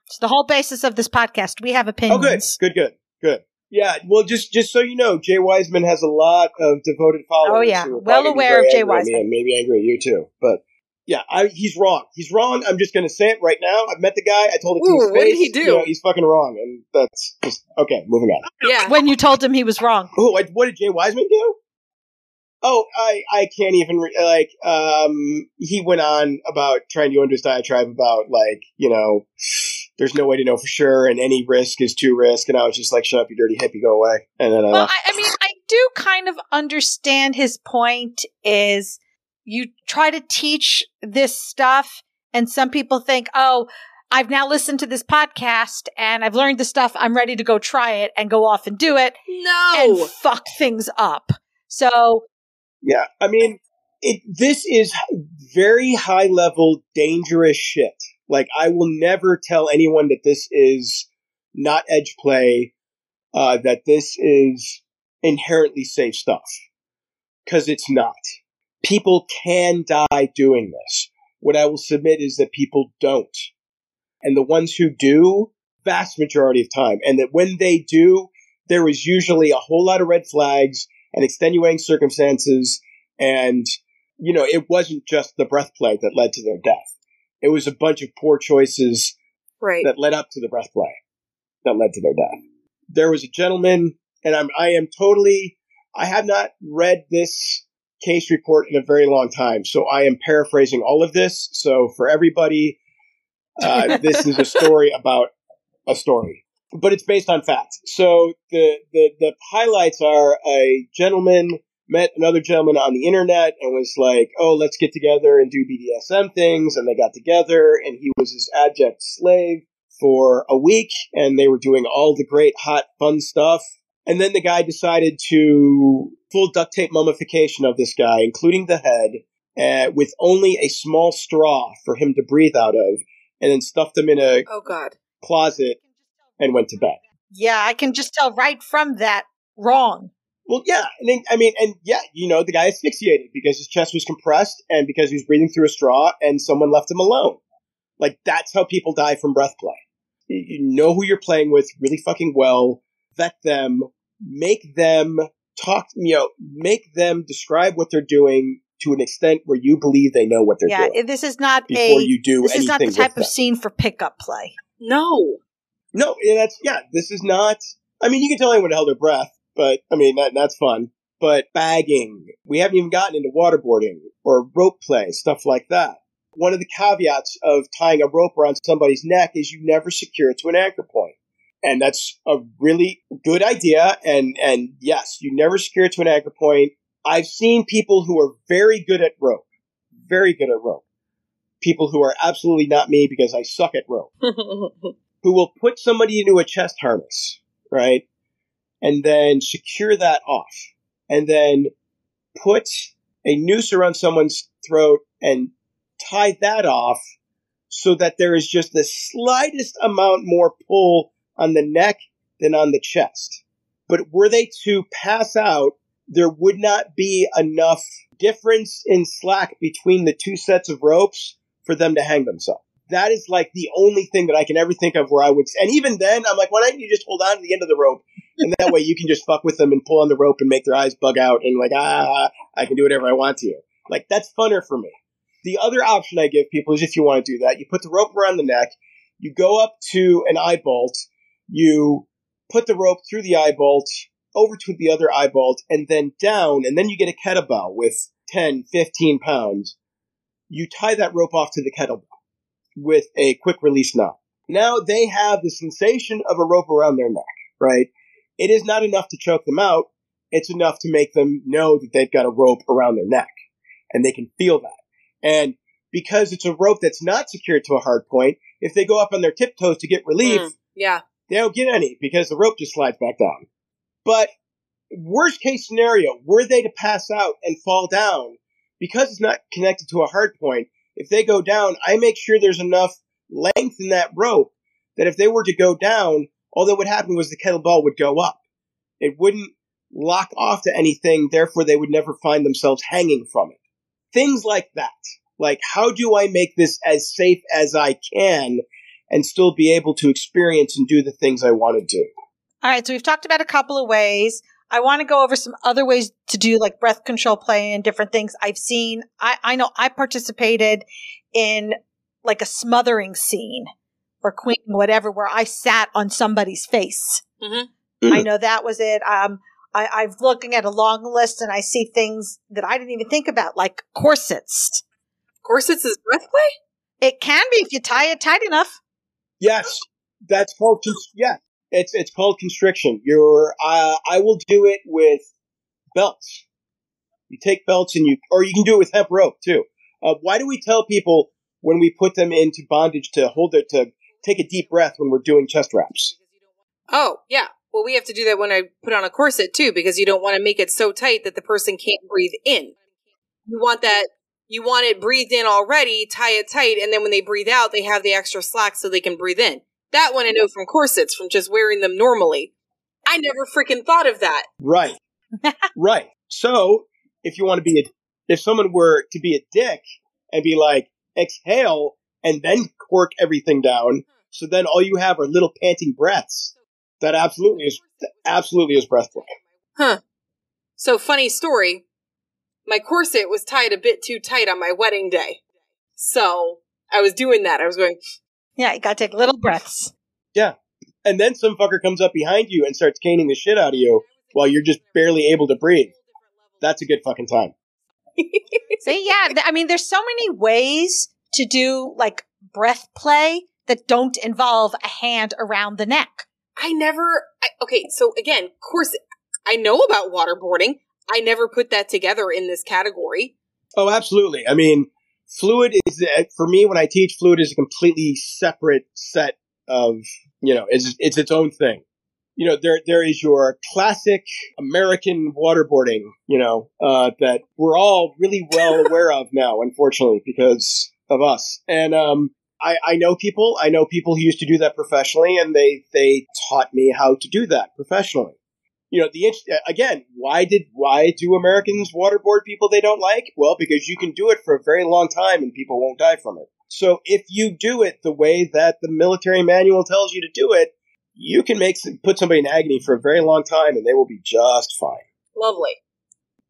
It's the whole basis of this podcast. We have Oh, opinions. good, good, good, good. Yeah, well, just just so you know, Jay Wiseman has a lot of devoted followers. Oh, yeah. Well probably gonna be aware of Jay angry Wiseman. maybe angry at you too. But yeah, I, he's wrong. He's wrong. I'm just going to say it right now. I've met the guy. I told it to Ooh, his what did he do? You know, he's fucking wrong, and that's just okay. Moving on. Yeah. When you told him he was wrong. Oh, what what did Jay Wiseman do? Oh, I I can't even re- like. Um, he went on about trying to go into his diatribe about like you know, there's no way to know for sure, and any risk is too risk, and I was just like, shut up, you dirty hippie, go away. And then I Well, left. I, I mean, I do kind of understand his point is you try to teach this stuff and some people think, oh, I've now listened to this podcast and I've learned the stuff. I'm ready to go try it and go off and do it No. and fuck things up. So Yeah, I mean, it, this is very high level, dangerous shit. Like, I will never tell anyone that this is not edge play, uh, that this is inherently safe stuff. Because it's not. People can die doing this. What I will submit is that people don't. And the ones who do, vast majority of time. And that when they do, there is usually a whole lot of red flags and extenuating circumstances and you know, it wasn't just the breath play that led to their death. It was a bunch of poor choices Right. that led up to the breath play that led to their death. There was a gentleman, and I'm I am totally I have not read this case report in a very long time, so I am paraphrasing all of this. So for everybody, uh, (laughs) this is a story about a story, but it's based on facts. So the the the highlights are a gentleman met another gentleman on the internet and was like, "Oh, let's get together and do BDSM things," and they got together, and he was his abject slave for a week, and they were doing all the great, hot, fun stuff. And then the guy decided to full duct tape mummification of this guy, including the head, uh, with only a small straw for him to breathe out of, and then stuffed him in a oh God. closet and went to bed. Yeah, I can just tell right from that wrong. Well, yeah, and then, I mean, and yeah, you know, the guy asphyxiated because his chest was compressed and because he was breathing through a straw, and someone left him alone. Like that's how people die from breath play. You you know who you're playing with really fucking well. Vet them, make them talk. You know, make them describe what they're doing to an extent where you believe they know what they're Yeah, doing it- this is not before a you do this anything. is not the with type them. of scene for pickup play. No. No, and that's yeah. This is not. I mean, you can tell anyone to hold their breath, but I mean that that's fun. But bagging, we haven't even gotten into waterboarding or rope play, stuff like that. One of the caveats of tying a rope around somebody's neck is you never secure it to an anchor point, and that's a really good idea. And and yes, you never secure to an anchor point. I've seen people who are very good at rope, very good at rope. People who are absolutely not me because I suck at rope (laughs) who will put somebody into a chest harness, right? And then secure that off. And then put a noose around someone's throat and tie that off so that there is just the slightest amount more pull on the neck than on the chest. But were they to pass out, there would not be enough difference in slack between the two sets of ropes for them to hang themselves that is like the only thing that I can ever think of where I would, and even then, I'm like, why don't you just hold on to the end of the rope, and that way you can just fuck with them and pull on the rope and make their eyes bug out, and like, ah, I can do whatever I want to. Like that's funner for me. The other option I give people is if you want to do that, you put the rope around the neck, you go up to an eye bolt, you put the rope through the eye bolt over to the other eye bolt, and then down, and then you get a kettlebell with 10, 15 pounds. You tie that rope off to the kettlebell with a quick release knot. Now they have the sensation of a rope around their neck, right? It is not enough to choke them out. It's enough to make them know that they've got a rope around their neck and they can feel that. And because it's a rope that's not secured to a hard point, if they go up on their tiptoes to get relief, Mm, yeah. They don't get any because the rope just slides back down. But worst case scenario, were they to pass out and fall down, because it's not connected to a hard point, if they go down, I make sure there's enough length in that rope that if they were to go down, all that would happen was the kettlebell would go up. It wouldn't lock off to anything, therefore they would never find themselves hanging from it. Things like that. Like, how do I make this as safe as I can and still be able to experience and do the things I want to do? All right, so we've talked about a couple of ways. I want to go over some other ways to do like breath control play and different things I've seen. I, I know I participated in like a smothering scene or queen, whatever, where I sat on somebody's face. Mhm. I know that was it. Um, I, I'm looking at a long list and I see things that I didn't even think about, like corsets. Corsets is breath play? It can be if you tie it tight enough. Yes, that's called yeah. It's it's called constriction. You're uh, I will do it with belts. You take belts and you, or you can do it with hemp rope too. Uh, why do we tell people when we put them into bondage to hold it to take a deep breath when we're doing chest wraps? Oh, yeah. Well, we have to do that when I put on a corset too, because you don't want to make it so tight that the person can't breathe in. You want that, you want it breathed in already, tie it tight, and then when they breathe out, they have the extra slack so they can breathe in. That one I know from corsets, from just wearing them normally. I never freaking thought of that. Right, (laughs) right. So if you want to be a, if someone were to be a dick and be like exhale and then cork everything down, so then all you have are little panting breaths. That absolutely is absolutely is breath play. Huh. So, funny story. My corset was tied a bit too tight on my wedding day. So I was doing that. I was going, Yeah, you gotta take little breaths. Yeah. And then some fucker comes up behind you and starts caning the shit out of you while you're just barely able to breathe. That's a good fucking time. (laughs) See, yeah, th- I mean, there's so many ways to do like breath play that don't involve a hand around the neck. I never, I, okay, so again, corset, I know about waterboarding. I never put that together in this category. Oh, absolutely. I mean, fluid is for me when I teach fluid is a completely separate set of you know it's it's its own thing. You know, there there is your classic American waterboarding, you know, uh, that we're all really well (laughs) aware of now, unfortunately, because of us. And um, I, I know people, I know people who used to do that professionally, and they they taught me how to do that professionally. You know, the again, why did why do Americans waterboard people they don't like? Well, because you can do it for a very long time and people won't die from it. So if you do it the way that the military manual tells you to do it, you can make put somebody in agony for a very long time and they will be just fine. Lovely.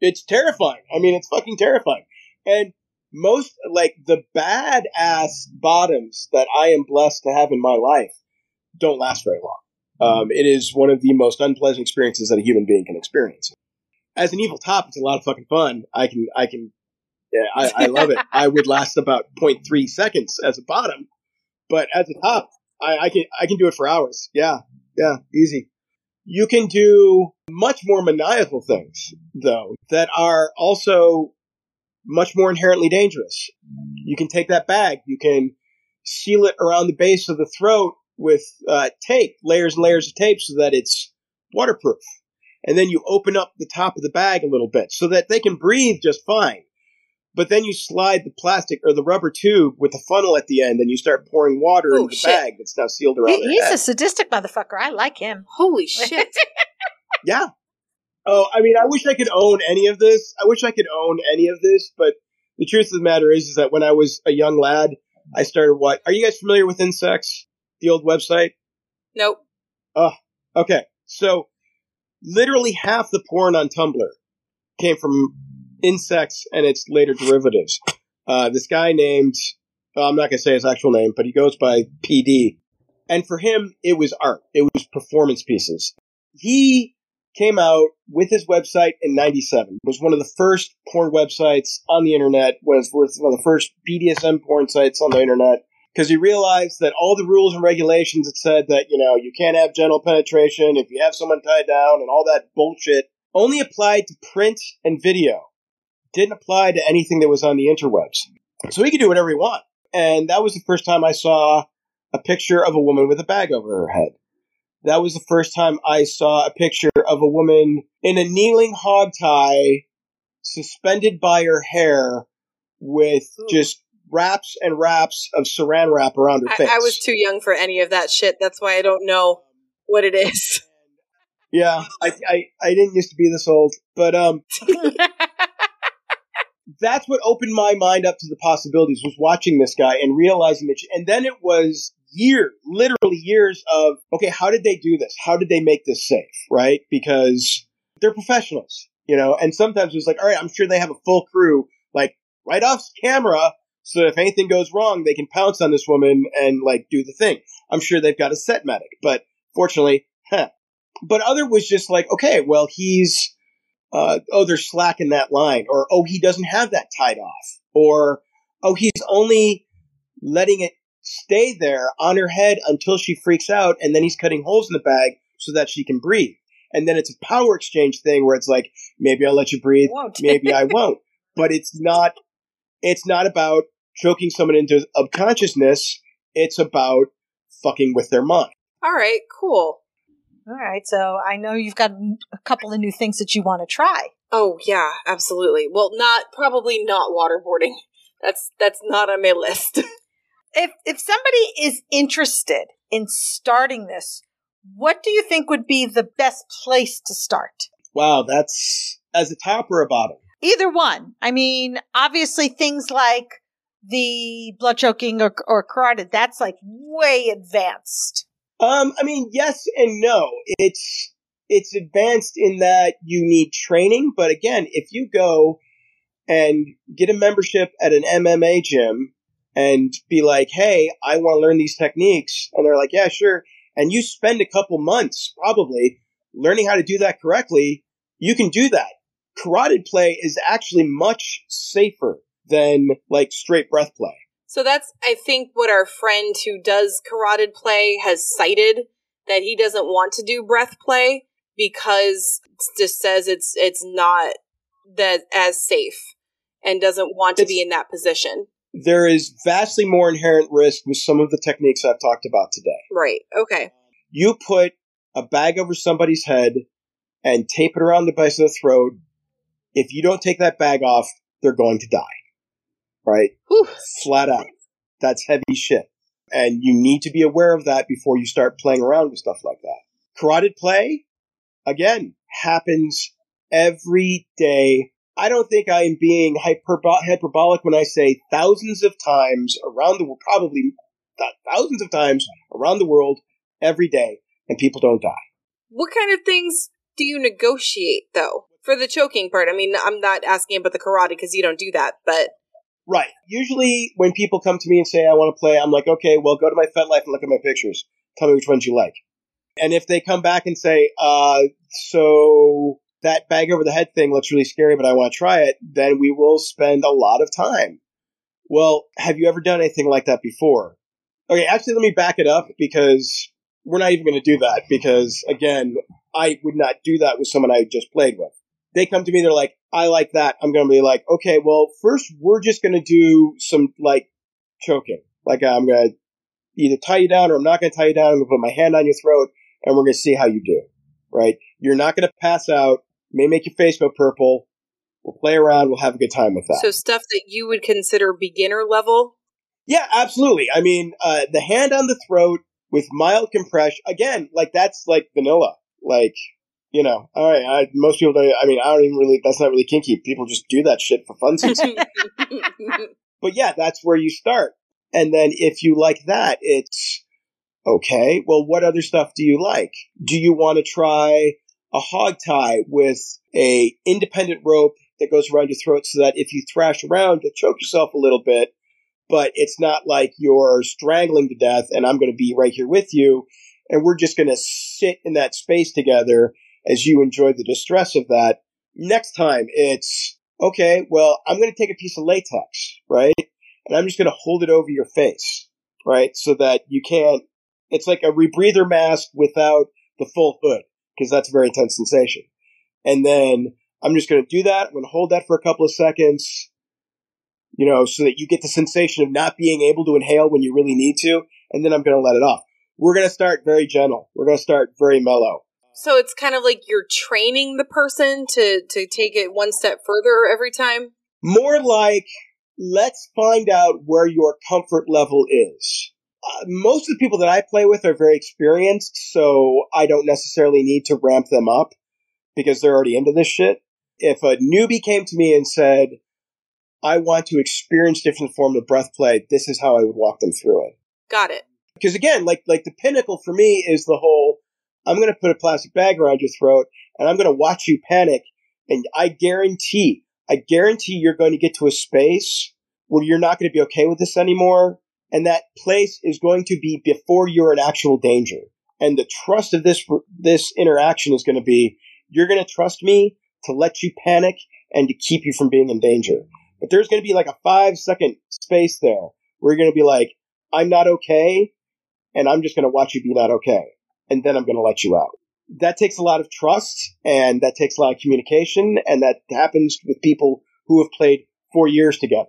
It's terrifying. I mean, it's fucking terrifying. And most like the bad ass bottoms that I am blessed to have in my life don't last very long. Um, it is one of the most unpleasant experiences that a human being can experience. As an evil top, it's a lot of fucking fun. I can, I can, yeah, I, I love it. I would last about 0.3 seconds as a bottom, but as a top, I, I can, I can do it for hours. Yeah, yeah, easy. You can do much more maniacal things, though, that are also much more inherently dangerous. You can take that bag, you can seal it around the base of the throat with uh, tape, layers and layers of tape, so that it's waterproof. And then you open up the top of the bag a little bit so that they can breathe just fine. But then you slide the plastic or the rubber tube with the funnel at the end, and you start pouring water Oh, into the shit. bag that's now sealed around He- he's head. a sadistic motherfucker. I like him. Holy (laughs) shit. Yeah. Oh, I mean, I wish I could own any of this. I wish I could own any of this, but the truth of the matter is, is that when I was a young lad, I started what? Are you guys familiar with Insex, the old website? nope. Okay, so literally half the porn on Tumblr came from Insex and its later derivatives. Uh, this guy named, well, I'm not going to say his actual name, but he goes by PD. And for him, it was art. It was performance pieces. He came out with his website in 97. It Was one of the first porn websites on the internet, was one of the first BDSM porn sites on the internet because he realized that all the rules and regulations that said that you know you can't have genital penetration if you have someone tied down and all that bullshit only applied to print and video. Didn't apply to anything that was on the interwebs. So he could do whatever he want. And that was the first time i saw a picture of a woman with a bag over her head. That was the first time i saw a picture of a woman in a kneeling hog tie suspended by her hair with just wraps and wraps of saran wrap around her I, face. I was too young for any of that shit. That's why I don't know what it is. yeah, I, I I didn't used to be this old, but um, (laughs) that's what opened my mind up to the possibilities was watching this guy and realizing that, and then it was years, literally years of okay, how did they do this? How did they make this safe? Right? Because they're professionals, you know. And sometimes it was like, all right, I'm sure they have a full crew, like right off camera, so if anything goes wrong, they can pounce on this woman and like do the thing. I'm sure they've got a set medic, but fortunately, huh. But other was just like, okay, well, he's, uh, oh, they're slacking that line, or oh, he doesn't have that tied off, or oh, he's only letting it stay there on her head until she freaks out, and then he's cutting holes in the bag so that she can breathe. And then it's a power exchange thing where it's like, maybe I'll let you breathe, Won't. maybe I (laughs) won't. But it's not, it's not about choking someone into unconsciousness. It's about fucking with their mind. All right, cool. All right, so I know you've got a couple of new things that you want to try. Oh yeah, absolutely. Well, not probably not waterboarding. That's that's not on my list. (laughs) If if somebody is interested in starting this, what do you think would be the best place to start? Wow, that's as a top or a bottom. Either one. I mean, obviously things like the blood choking or, or carotid, that's like way advanced. Um, I mean, yes and no. It's it's advanced in that you need training, but again, if you go and get a membership at an MMA gym and be like, hey, I want to learn these techniques. And they're like, yeah, sure. And you spend a couple months probably learning how to do that correctly. You can do that. Carotid play is actually much safer than like straight breath play. So that's, I think, what our friend who does carotid play has cited that he doesn't want to do breath play because it just says it's it's not that as safe and doesn't want to It's- be in that position. There is vastly more inherent risk with some of the techniques I've talked about today. Right. Okay. You put a bag over somebody's head and tape it around the base of the throat. If you don't take that bag off, they're going to die. Right? Whew. Flat out. That's heavy shit. And you need to be aware of that before you start playing around with stuff like that. Carotid play, again, happens every day. I don't think I am being hyperbo- hyperbolic when I say thousands of times around the world, probably th- thousands of times around the world every day, and people don't die. What kind of things do you negotiate though for the choking part? I mean, I'm not asking about the carotid because you don't do that, but Right. Usually, when people come to me and say, I want to play, I'm like, okay, well, go to my FetLife and look at my pictures. Tell me which ones you like. And if they come back and say, uh, so that bag over the head thing looks really scary, but I want to try it, then we will spend a lot of time. Well, have you ever done anything like that before? Okay, actually, let me back it up because we're not even going to do that because, again, I would not do that with someone I just played with. They come to me, they're like, I like that. I'm going to be like, okay, well, first we're just going to do some like choking. Like I'm going to either tie you down or I'm not going to tie you down. I'm going to put my hand on your throat and we're going to see how you do. Right? You're not going to pass out. May make your face go purple. We'll play around. We'll have a good time with that. so stuff that you would consider beginner level. Yeah, absolutely. I mean, uh, the hand on the throat with mild compression, again, like that's like vanilla. Like, you know, all right, I, most people don't, I mean, I don't even really, that's not really kinky. People just do that shit for fun. (laughs) but yeah, that's where you start. And then if you like that, it's okay. Well, what other stuff do you like? Do you want to try a hog tie with a independent rope that goes around your throat so that if you thrash around, you'll choke yourself a little bit, but it's not like you're strangling to death and I'm going to be right here with you. And we're just going to sit in that space together as you enjoy the distress of that. Next time it's, okay, well, I'm going to take a piece of latex, right? And I'm just going to hold it over your face, right? So that you can't, it's like a rebreather mask without the full hood, because that's a very intense sensation. And then I'm just going to do that. I'm going to hold that for a couple of seconds, you know, so that you get the sensation of not being able to inhale when you really need to. And then I'm going to let it off. We're going to start very gentle. We're going to start very mellow. So it's kind of like you're training the person to to take it one step further every time. More like, let's find out where your comfort level is. Uh, most of the people that I play with are very experienced, so I don't necessarily need to ramp them up because they're already into this shit. If a newbie came to me and said, I want to experience different forms of breath play, this is how I would walk them through it. Got it. Because again, like like the pinnacle for me is the whole I'm going to put a plastic bag around your throat and I'm going to watch you panic and I guarantee I guarantee you're going to get to a space where you're not going to be okay with this anymore and that place is going to be before you're in actual danger. And the trust of this this interaction is going to be you're going to trust me to let you panic and to keep you from being in danger. But there's going to be like a 5 second space there where you're going to be like I'm not okay and I'm just going to watch you be not okay. And then I'm going to let you out. That takes a lot of trust and that takes a lot of communication. And that happens with people who have played four years together.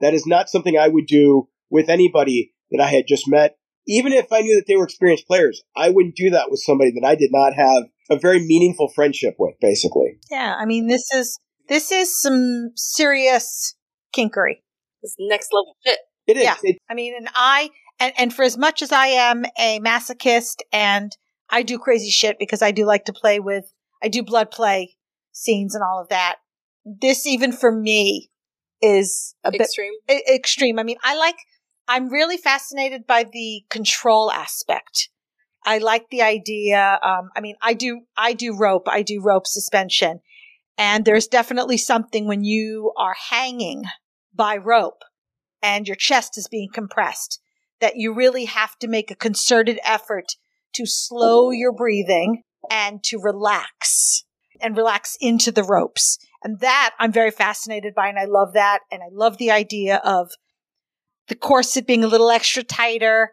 That is not something I would do with anybody that I had just met. Even if I knew that they were experienced players, I wouldn't do that with somebody that I did not have a very meaningful friendship with, basically. Yeah, I mean this is this is some serious kinkery. This next level shit. It is. Yeah. It, I mean, and I and and for as much as I am a masochist and I do crazy shit because I do like to play with I do blood play scenes and all of that. This even for me is a bit Extreme. extreme. I mean, I like, I'm really fascinated by the control aspect. I like the idea. Um, I mean, I do, I do rope, I do rope suspension. And there's definitely something when you are hanging by rope and your chest is being compressed that you really have to make a concerted effort to slow your breathing and to relax and relax into the ropes. And that I'm very fascinated by. And I love that. And I love the idea of the corset being a little extra tighter.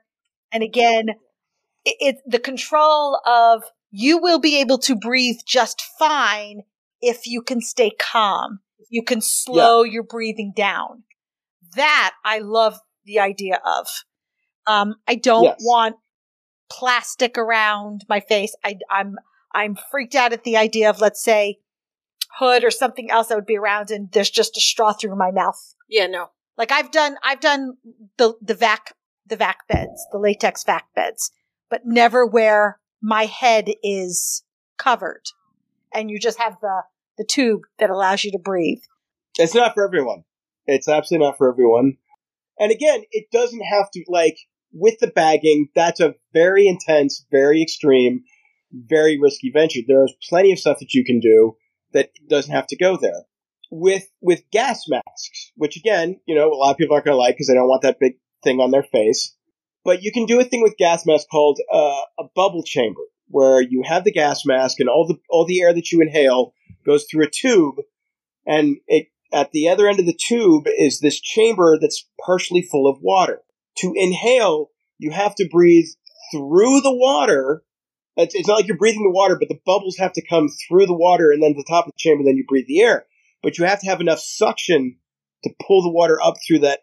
And again, it, it the control of you will be able to breathe just fine if you can stay calm. You can slow yeah. your breathing down. That I love the idea of. Um, I don't yes. want plastic around my face. I, I'm I'm freaked out at the idea of let's say hood or something else that would be around and there's just a straw through my mouth. Yeah, no. Like I've done I've done the the vac the vac beds, the latex vac beds, but never where my head is covered and you just have the the tube that allows you to breathe. It's not for everyone. It's absolutely not for everyone. And again, it doesn't have to like with the bagging, that's a very intense, very extreme, very risky venture. There's plenty of stuff that you can do that doesn't have to go there. With with gas masks, which again, you know, a lot of people aren't going to like because they don't want that big thing on their face. But you can do a thing with gas masks called uh, a bubble chamber, where you have the gas mask and all the all the air that you inhale goes through a tube, and it at the other end of the tube is this chamber that's partially full of water. To inhale, you have to breathe through the water it's, it's not like you're breathing the water, but the bubbles have to come through the water and then to the top of the chamber, then you breathe the air. But you have to have enough suction to pull the water up through that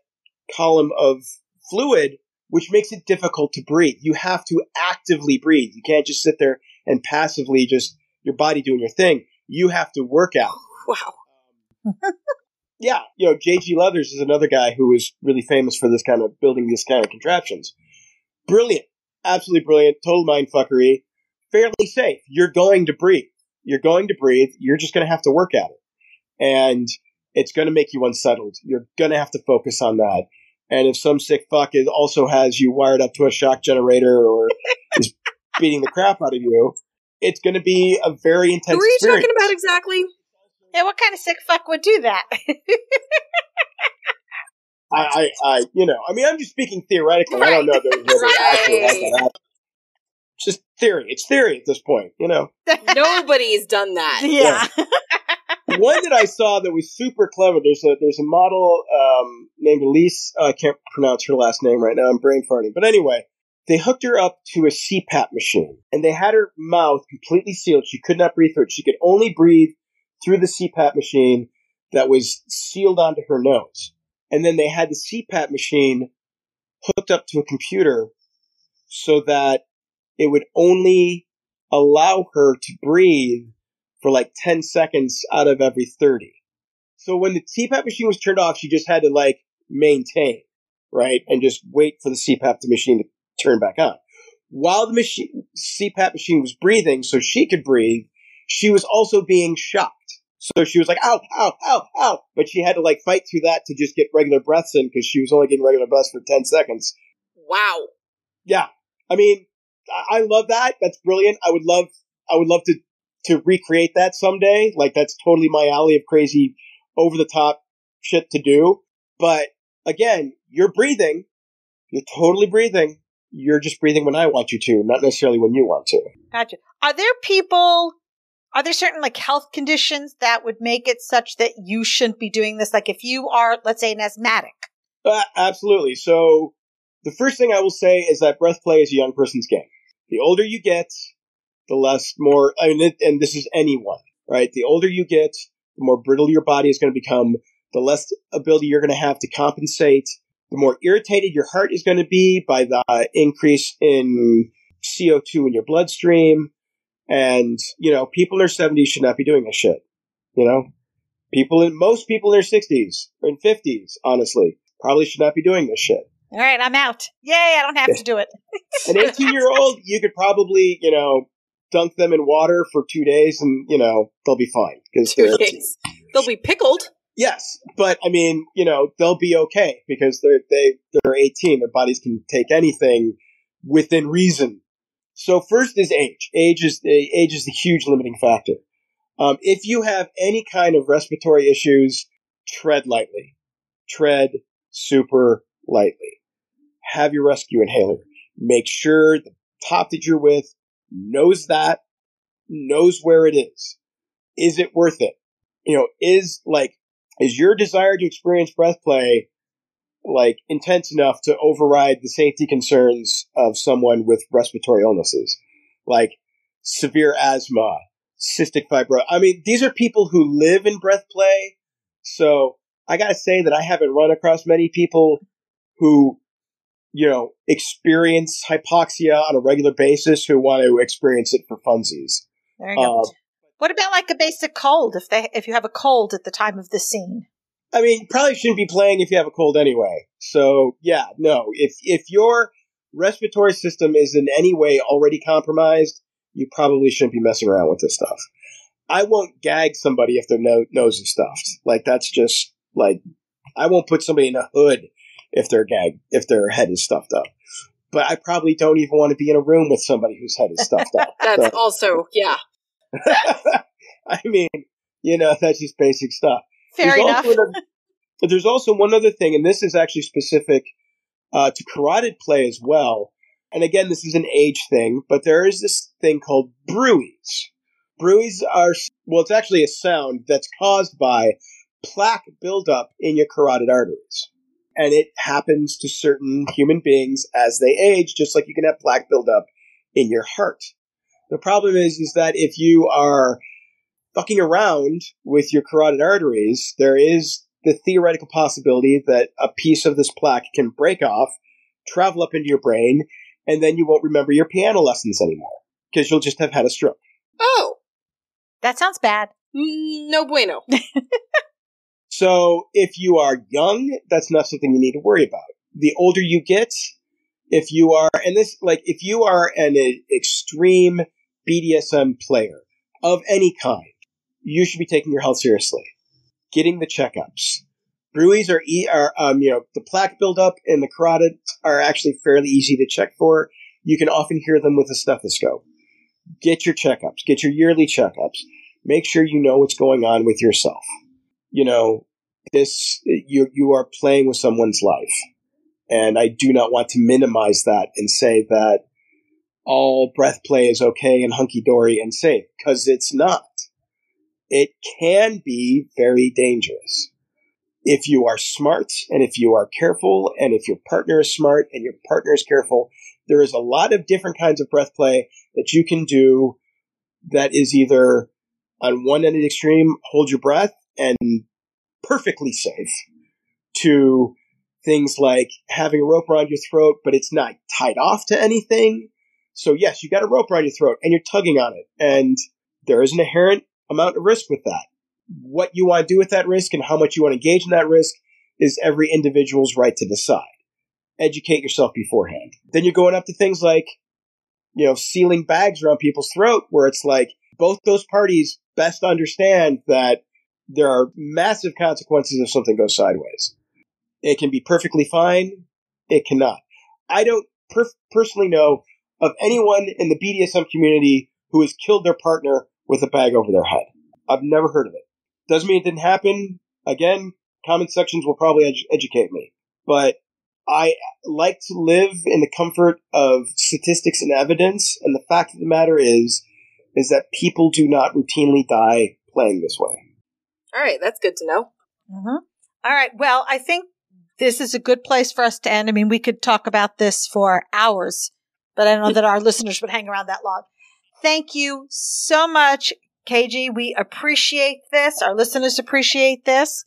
column of fluid, which makes it difficult to breathe. You have to actively breathe. You can't just sit there and passively just your body doing your thing. You have to work out. Wow. Um, yeah, you know, J.G. Leathers is another guy who is really famous for this kind of building these kind of contraptions. Brilliant. Absolutely brilliant. Total mind fuckery fairly safe. You're going to breathe. You're going to breathe. You're just going to have to work at it. And it's going to make you unsettled. You're going to have to focus on that. And if some sick fuck is also has you wired up to a shock generator or (laughs) is beating the crap out of you, it's going to be a very intense. Who are you experience. talking about exactly? Yeah, what kind of sick fuck would do that? (laughs) I, I, I, you know, I mean, I'm just speaking theoretically. Right. I don't know that there's right. actually just theory. It's theory at this point, you know. Nobody's done that. (laughs) Yeah. yeah. One that I saw that was super clever. There's a there's a model um, named Elise. Uh, I can't pronounce her last name right now. I'm brain farting. But anyway, they hooked her up to a CPAP machine, and they had her mouth completely sealed. She could not breathe through it. She could only breathe through the CPAP machine that was sealed onto her nose. And then they had the CPAP machine hooked up to a computer so that it would only allow her to breathe for like 10 seconds out of every 30. So when the CPAP machine was turned off, she just had to like maintain, right? And just wait for the CPAP machine to turn back on. While the machine, CPAP machine was breathing so she could breathe, she was also being shocked. So she was like, ow, ow, ow, ow. But she had to like fight through that to just get regular breaths in because she was only getting regular breaths for 10 seconds. Wow. Yeah. I mean, I love that. That's brilliant. I would love, I would love to, to recreate that someday. Like that's totally my alley of crazy, over the top shit to do. But again, you're breathing. You're totally breathing. You're just breathing when I want you to, not necessarily when you want to. Gotcha. Are there people, are there certain like health conditions that would make it such that you shouldn't be doing this? Like if you are, let's say, an asthmatic. Uh, absolutely. So the first thing I will say is that breath play is a young person's game the older you get, the less more, I mean, and this is anyone, right? The older you get, the more brittle your body is going to become, the less ability you're going to have to compensate, the more irritated your heart is going to be by the uh, increase in CO2 in your bloodstream. And, you know, people in their 70s should not be doing this shit. You know, people in, most people in their 60s and 50s, honestly, probably should not be doing this shit. All right, I'm out. Yay, I don't have to do it. An (laughs) 18 year old, you could probably, you know, dunk them in water for two days and, you know, they'll be fine. Cause two days. They'll be pickled. Yes, but I mean, you know, they'll be okay because they're they they're 18. Their bodies can take anything within reason. So first is age. Age is the age is the huge limiting factor. Um, if you have any kind of respiratory issues, tread lightly. Tread super lightly. Have your rescue inhaler. Make sure the top that you're with knows that, knows where it is. Is it worth it? You know, is like, is your desire to experience breath play like intense enough to override the safety concerns of someone with respiratory illnesses? Like severe asthma, cystic fibrosis. I mean, these are people who live in breath play. So I gotta say that I haven't run across many people who, you know, experience hypoxia on a regular basis who want to experience it for funsies. There you go. Um, what about like a basic cold? If they if you have a cold at the time of the scene, I mean, probably shouldn't be playing if you have a cold anyway. So yeah, no. If if your respiratory system is in any way already compromised, you probably shouldn't be messing around with this stuff. I won't gag somebody if their no- nose is stuffed. Like that's just like I won't put somebody in a hood if their gag if their head is stuffed up. But I probably don't even want to be in a room with somebody whose head is stuffed up. (laughs) That's So- also, yeah. (laughs) I mean, you know, that's just basic stuff. Fair There's enough. also another- but there's also one other thing, and this is actually specific uh, to carotid play as well. And again, this is an age thing, but there is this thing called bruits. Bruits are, well, it's actually a sound that's caused by plaque buildup in your carotid arteries. And it happens to certain human beings as they age, just like you can have plaque buildup in your heart. The problem is, is that if you are fucking around with your carotid arteries, there is the theoretical possibility that a piece of this plaque can break off, travel up into your brain, and then you won't remember your piano lessons anymore because you'll just have had a stroke. Oh, that sounds bad. mm, no bueno. (laughs) So if you are young, that's not something you need to worry about. The older you get, if you are, and this, like, if you are an e- extreme BDSM player of any kind, you should be taking your health seriously. Getting the checkups. Bruits are, e- are um, you know, the plaque buildup in the carotid are actually fairly easy to check for. You can often hear them with a stethoscope. Get your checkups. Get your yearly checkups. Make sure you know what's going on with yourself. You know, this you you are playing with someone's life, and I do not want to minimize that and say that all breath play is okay and hunky dory and safe because it's not. It can be very dangerous if you are smart and if you are careful and if your partner is smart and your partner is careful. There is a lot of different kinds of breath play that you can do that is either on one end of the extreme, hold your breath and perfectly safe to things like having a rope around your throat, but it's not tied off to anything. So yes, you got a rope around your throat and you're tugging on it and there is an inherent amount of risk with that. What you want to do with that risk and how much you want to engage in that risk is every individual's right to decide. Educate yourself beforehand. Then you're going up to things like, you know, sealing bags around people's throat where it's like both those parties best understand that there are massive consequences if something goes sideways. It can be perfectly fine. It cannot. I don't per- personally know of anyone in the BDSM community who has killed their partner with a bag over their head. I've never heard of it. Doesn't mean it didn't happen. Again, comment sections will probably edu- educate me. But I like to live in the comfort of statistics and evidence. And the fact of the matter is, is that people do not routinely die playing this way. All right, that's good to know. hmm All right. Well, I think this is a good place for us to end. I mean, we could talk about this for hours, but I don't know that our listeners would hang around that long. Thank you so much, KG. We appreciate this. Our listeners appreciate this.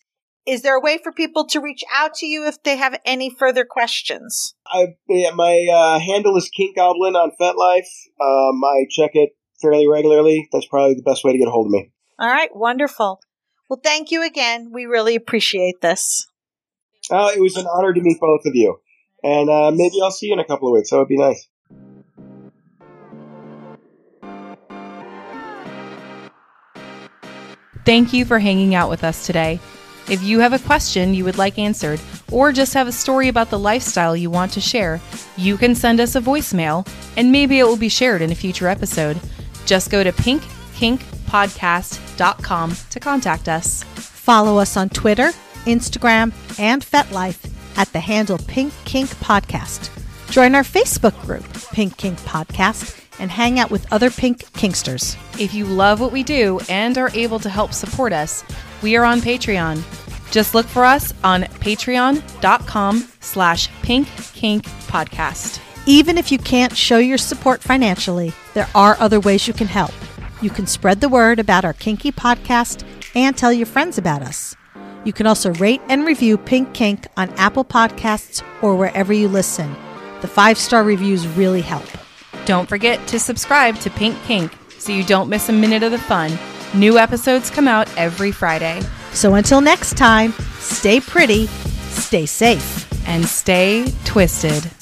Is there a way for people to reach out to you if they have any further questions? I yeah, my uh, handle is King Goblin on FetLife. Um, I check it fairly regularly. That's probably the best way to get a hold of me. All right. Wonderful. Well, thank you again. We really appreciate this. Uh, it was an honor to meet both of you, and uh, maybe I'll see you in a couple of weeks. That would be nice. Thank you for hanging out with us today. If you have a question you would like answered, or just have a story about the lifestyle you want to share, you can send us a voicemail, and maybe it will be shared in a future episode. Just go to pinkkinkpodcast pinkkinkpodcast.com to contact us. Follow us on Twitter, Instagram, and FetLife at the handle Pink Kink Podcast. Join our Facebook group, Pink Kink Podcast, and hang out with other Pink Kinksters. If you love what we do and are able to help support us, we are on Patreon. Just look for us on patreon.com slash pink kink podcast. Even if you can't show your support financially, there are other ways you can help. You can spread the word about our kinky podcast and tell your friends about us. You can also rate and review Pink Kink on Apple Podcasts or wherever you listen. The five star reviews really help. Don't forget to subscribe to Pink Kink so you don't miss a minute of the fun. New episodes come out every Friday. So until next time, stay pretty, stay safe. And stay twisted.